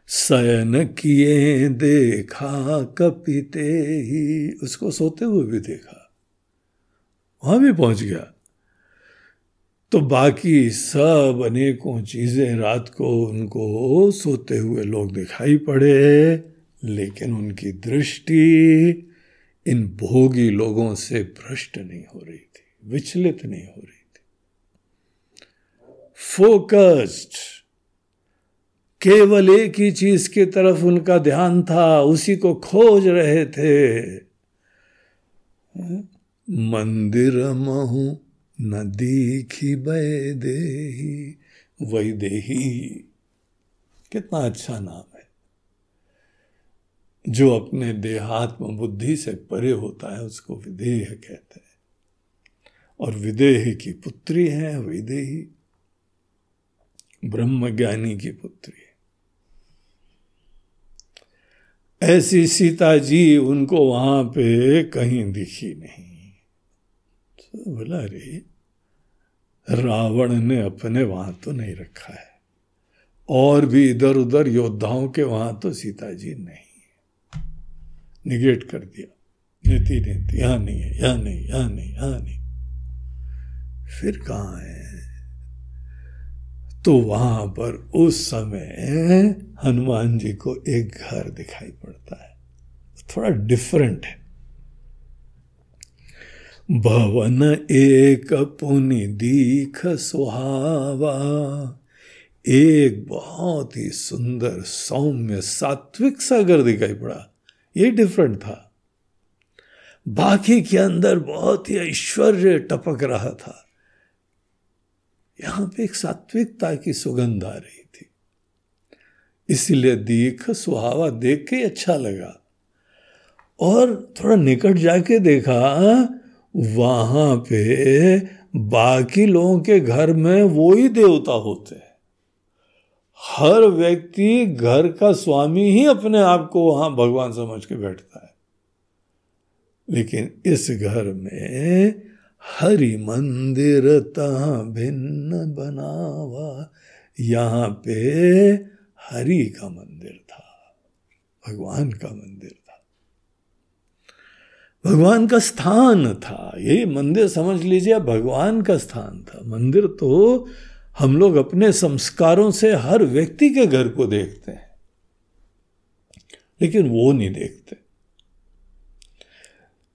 शयन किए, देखा कपिते ही उसको सोते हुए भी देखा। वहाँ भी पहुँच गया। तो बाकी सब अनेकों चीज़ें रात को उनको सोते हुए लोग दिखाई पड़े, लेकिन उनकी दृष्टि इन भोगी लोगों से भ्रष्ट नहीं हो रही थी, विचलित नहीं हो रही थी। फोकस्ड केवल एक ही चीज़ की तरफ़ उनका ध्यान था, उसी को खोज रहे थे। मंदिर महु न दीखी बे दे कितना अच्छा नाम है। जो अपने देहात्म बुद्धि से परे होता है, उसको विदेह कहते हैं। और विदेह की पुत्री है, विदेही। ब्रह्म ज्ञानी की पुत्री। ऐसी सीता जी उनको वहाँ पे कहीं दिखी नहीं। तो बोला रे रावण ने अपने वहाँ तो नहीं रखा है। और भी इधर उधर योद्धाओं के वहाँ तो सीता जी नहीं निगेट कर दिया। नीति नीति यहाँ नहीं है, यहाँ नहीं यहाँ नहीं यहाँ नहीं। फिर कहा है? तो वहाँ पर उस समय हनुमान जी को एक घर दिखाई पड़ता है। थोड़ा डिफरेंट है। भवन एक पुनि दीख सुहावा, एक बहुत ही सुंदर सौम्य सात्विक सा घर दिखाई पड़ा। ये डिफरेंट था। बाकी के अंदर बहुत ही ऐश्वर्य टपक रहा था। यहाँ पे एक सात्विकता की सुगंध आ रही थी। इसीलिए दीख सुहावा देख के अच्छा लगा। और थोड़ा निकट जाके देखा, वहाँ पे बाकी लोगों के घर में वो ही देवता होते हैं। हर व्यक्ति घर का स्वामी ही अपने आप को वहाँ भगवान समझ के बैठता है। लेकिन इस घर में हरि मंदिर भिन्न बनावा। यहाँ पे हरि का मंदिर था, भगवान का मंदिर था। भगवान का स्थान था, ये मंदिर समझ लीजिए, भगवान का स्थान था। मंदिर तो हम लोग अपने संस्कारों से हर व्यक्ति के घर को देखते हैं, लेकिन वो नहीं देखते।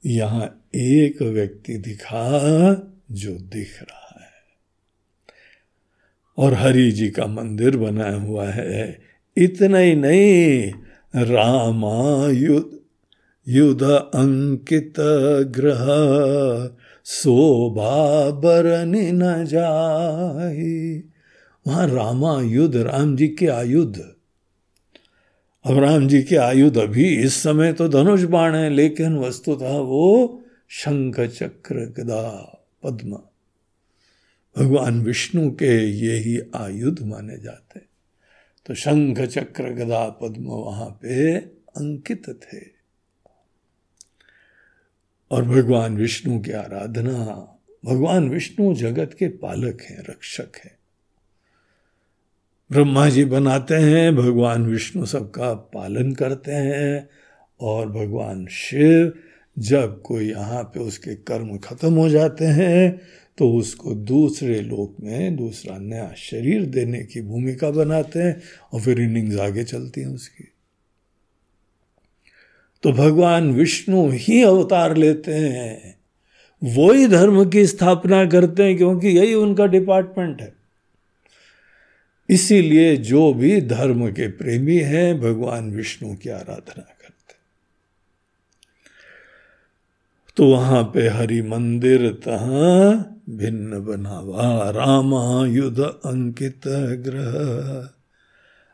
यहाँ एक व्यक्ति दिखा जो दिख रहा है। और हरि जी का मंदिर बनाया हुआ है। इतना ही नहीं रामायुध युद्ध अंकित ग्रह, शोभा बरनी न जाए वहाँ रामा युद्ध, राम जी के आयुध। अब राम जी के आयुध अभी इस समय तो धनुष बाण है, लेकिन वस्तु था वो शंख चक्र गदा पद्म। भगवान विष्णु के ये ही आयुध माने जाते तो शंख चक्र गदा पद्म वहाँ पे अंकित थे। और भगवान विष्णु की आराधना, भगवान विष्णु जगत के पालक हैं, रक्षक हैं। ब्रह्मा जी बनाते हैं, भगवान विष्णु सबका पालन करते हैं, और भगवान शिव जब कोई यहाँ पे उसके कर्म खत्म हो जाते हैं तो उसको दूसरे लोक में दूसरा नया शरीर देने की भूमिका बनाते हैं और फिर इनिंग्स आगे चलती हैं उसकी। तो भगवान विष्णु ही अवतार लेते हैं। वो ही धर्म की स्थापना करते हैं क्योंकि यही उनका डिपार्टमेंट है। इसीलिए जो भी धर्म के प्रेमी हैं, भगवान विष्णु की आराधना करते तो वहाँ पे हरि मंदिर तहा भिन्न बनावा रामा युद्ध अंकित ग्रह।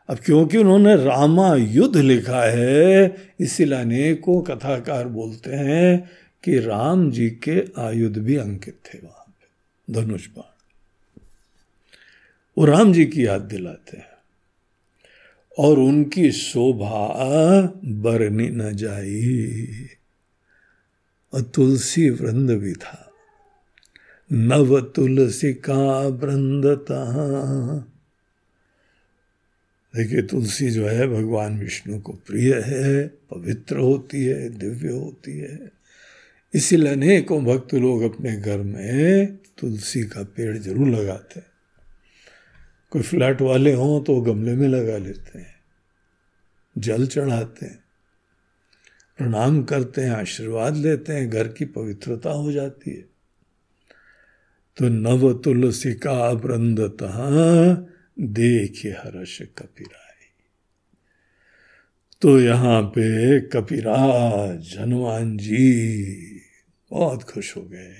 अब क्योंकि उन्होंने रामा युद्ध लिखा है, इसीलिए अनेकों कथाकार बोलते हैं कि राम जी के आयुध भी अंकित थे वहाँ पे, धनुष बाण। वो राम जी की याद दिलाते हैं। और उनकी शोभा बरनी न जाई। और तुलसी वृंद भी था। नव तुलसी का वृंदता देखिए, तुलसी जो है, भगवान विष्णु को प्रिय है, पवित्र होती है, दिव्य होती है। इसीलिए अनेकों भक्त लोग अपने घर में तुलसी का पेड़ ज़रूर लगाते हैं। कोई फ्लैट वाले हों तो गमले में लगा लेते हैं, जल चढ़ाते हैं। प्रणाम करते हैं, आशीर्वाद लेते हैं, घर की पवित्रता हो जाती है। तो नव तुलसी का वृंदता देखिए हर्ष कपिराय। तो यहाँ पे कपिराज हनुमान जी बहुत खुश हो गए।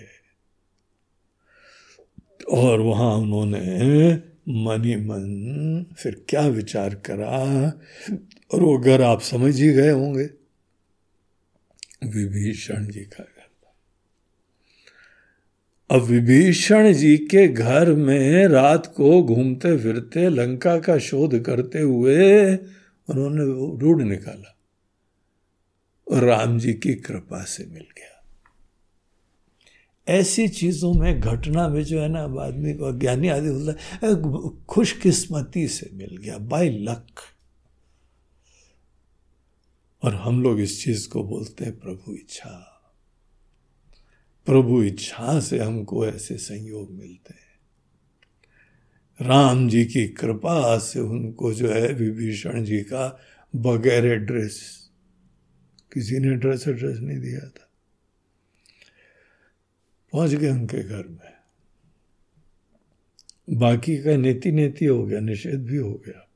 और वहाँ उन्होंने मनी मन फिर क्या विचार करा? और वो घर आप समझ ही गए होंगे। विभीषण जी का घर अब विभीषण जी के घर में रात को घूमते फिरते लंका का शोध करते हुए उन्होंने रूढ़ निकाला और राम जी की कृपा से मिल गया। ऐसी चीज़ों में घटना में जो है ना, आदमी को ज्ञानी आदि होता है, खुशकिस्मती से मिल गया बाय लक। और हम लोग इस चीज़ को बोलते हैं प्रभु इच्छा। प्रभु इच्छा से हमको ऐसे संयोग मिलते हैं। राम जी की कृपा से उनको जो है विभीषण जी का बगैर ड्रेस किसी ने ड्रेस एड्रेस नहीं दिया था। पहुँच गए उनके घर में। बाकी का नेति नेति हो गया, निषेध भी हो गया।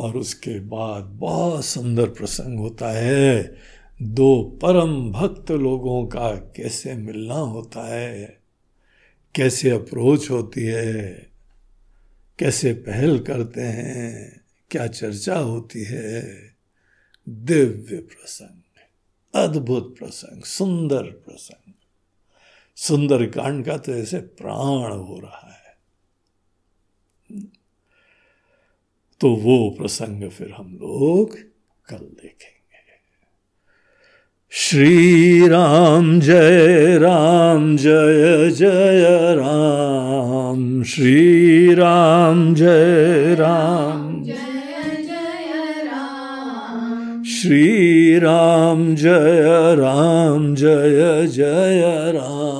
और उसके बाद बहुत सुंदर प्रसंग होता है। दो परम भक्त लोगों का कैसे मिलना होता है? कैसे अप्रोच होती है? कैसे पहल करते हैं? क्या चर्चा होती है? दिव्य प्रसंग, अद्भुत प्रसंग, सुंदर प्रसंग। सुंदर कांड का तो ऐसे प्राण हो रहा है तो वो प्रसंग फिर हम लोग कल देखेंगे। श्री राम जय राम जय जय राम। श्री राम जय, राम। श्री राम जय राम जय जय Ram.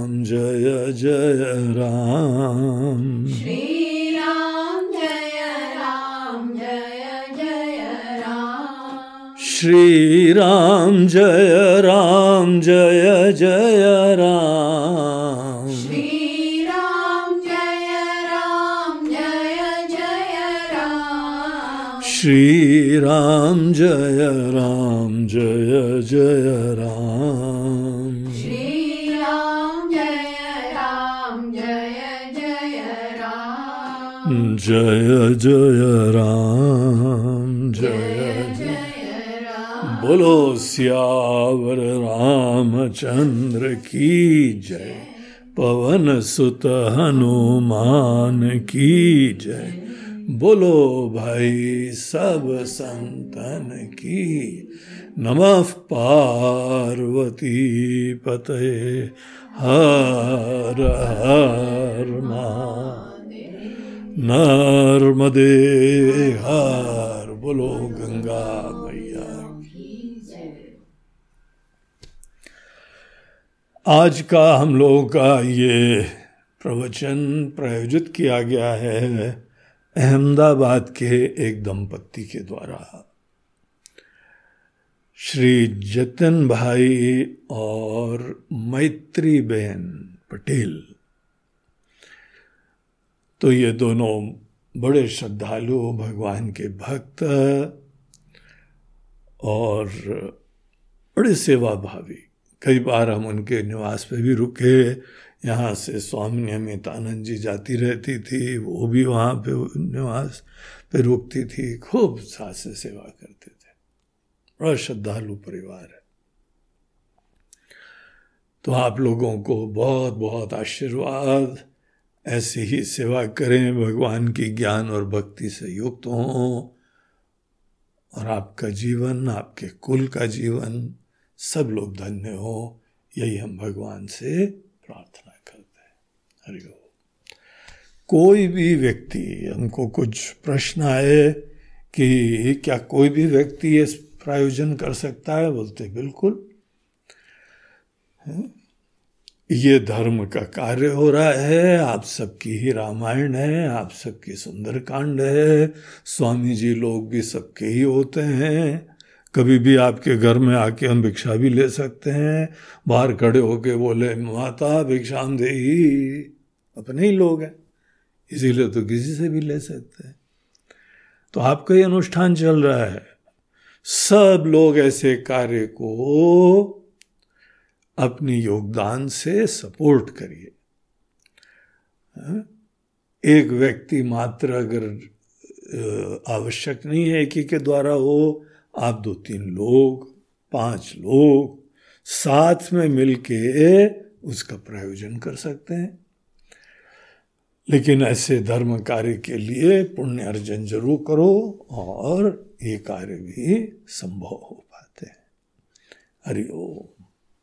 Jaya Jaya Ram Shri Ram Jaya Ram Jaya Jaya Ram Shri Ram Jaya Ram Jaya Jaya Ram Shri Ram Jaya Ram Jaya Jaya Ram Shri Ram Jaya Ram Jaya Jaya Ram जय जय राम। जय जय बोलो, सियावर रामचंद्र की जय। पवन सुत हनुमान की जय। बोलो, भाई सब संतन की। नमः पार्वती पते हर हर महादेव नर्मदे हर बोलो गंगा मैया। आज का हम लोगों का ये प्रवचन प्रायोजित किया गया है अहमदाबाद के एक दंपत्ति के द्वारा। श्री जतन भाई और मैत्री बहन पटेल। तो ये दोनों बड़े श्रद्धालु भगवान के भक्त और बड़े सेवा भावी कई बार हम उनके निवास पे भी रुके, यहाँ से स्वामी नियमितानंद जी जाती रहती थी, वो भी वहाँ पे निवास पे रुकती थी, खूब साथ से सेवा करते थे। बड़ा श्रद्धालु परिवार है। तो आप लोगों को बहुत बहुत आशीर्वाद। ऐसी ही सेवा करें भगवान की ज्ञान और भक्ति से युक्त हों। और आपका जीवन, आपके कुल का जीवन सब लोग धन्य हो। यही हम भगवान से प्रार्थना करते हैं। हरिओम कोई भी व्यक्ति, हमको कुछ प्रश्न आए कि क्या कोई भी व्यक्ति ये प्रायोजन कर सकता है? बोलते, बिल्कुल। ये धर्म का कार्य हो रहा है। आप सबकी ही रामायण है, आप सबकी सुंदरकांड है। स्वामी जी लोग भी सबके ही होते हैं। कभी भी आपके घर में आके हम भिक्षा भी ले सकते हैं। बाहर खड़े होके बोले, माता, भिक्षाम दे अपने ही लोग हैं। इसीलिए तो किसी से भी ले सकते हैं। तो आपका ये अनुष्ठान चल रहा है। सब लोग ऐसे कार्य को अपनी योगदान से सपोर्ट करिए। एक व्यक्ति मात्र अगर आवश्यक नहीं है एक ही के द्वारा हो, आप दो तीन लोग, पाँच लोग, साथ में मिलके उसका प्रयोजन कर सकते हैं। लेकिन ऐसे धर्म कार्य के लिए पुण्य अर्जन ज़रूर करो और ये कार्य भी संभव हो पाते हैं। हरिओम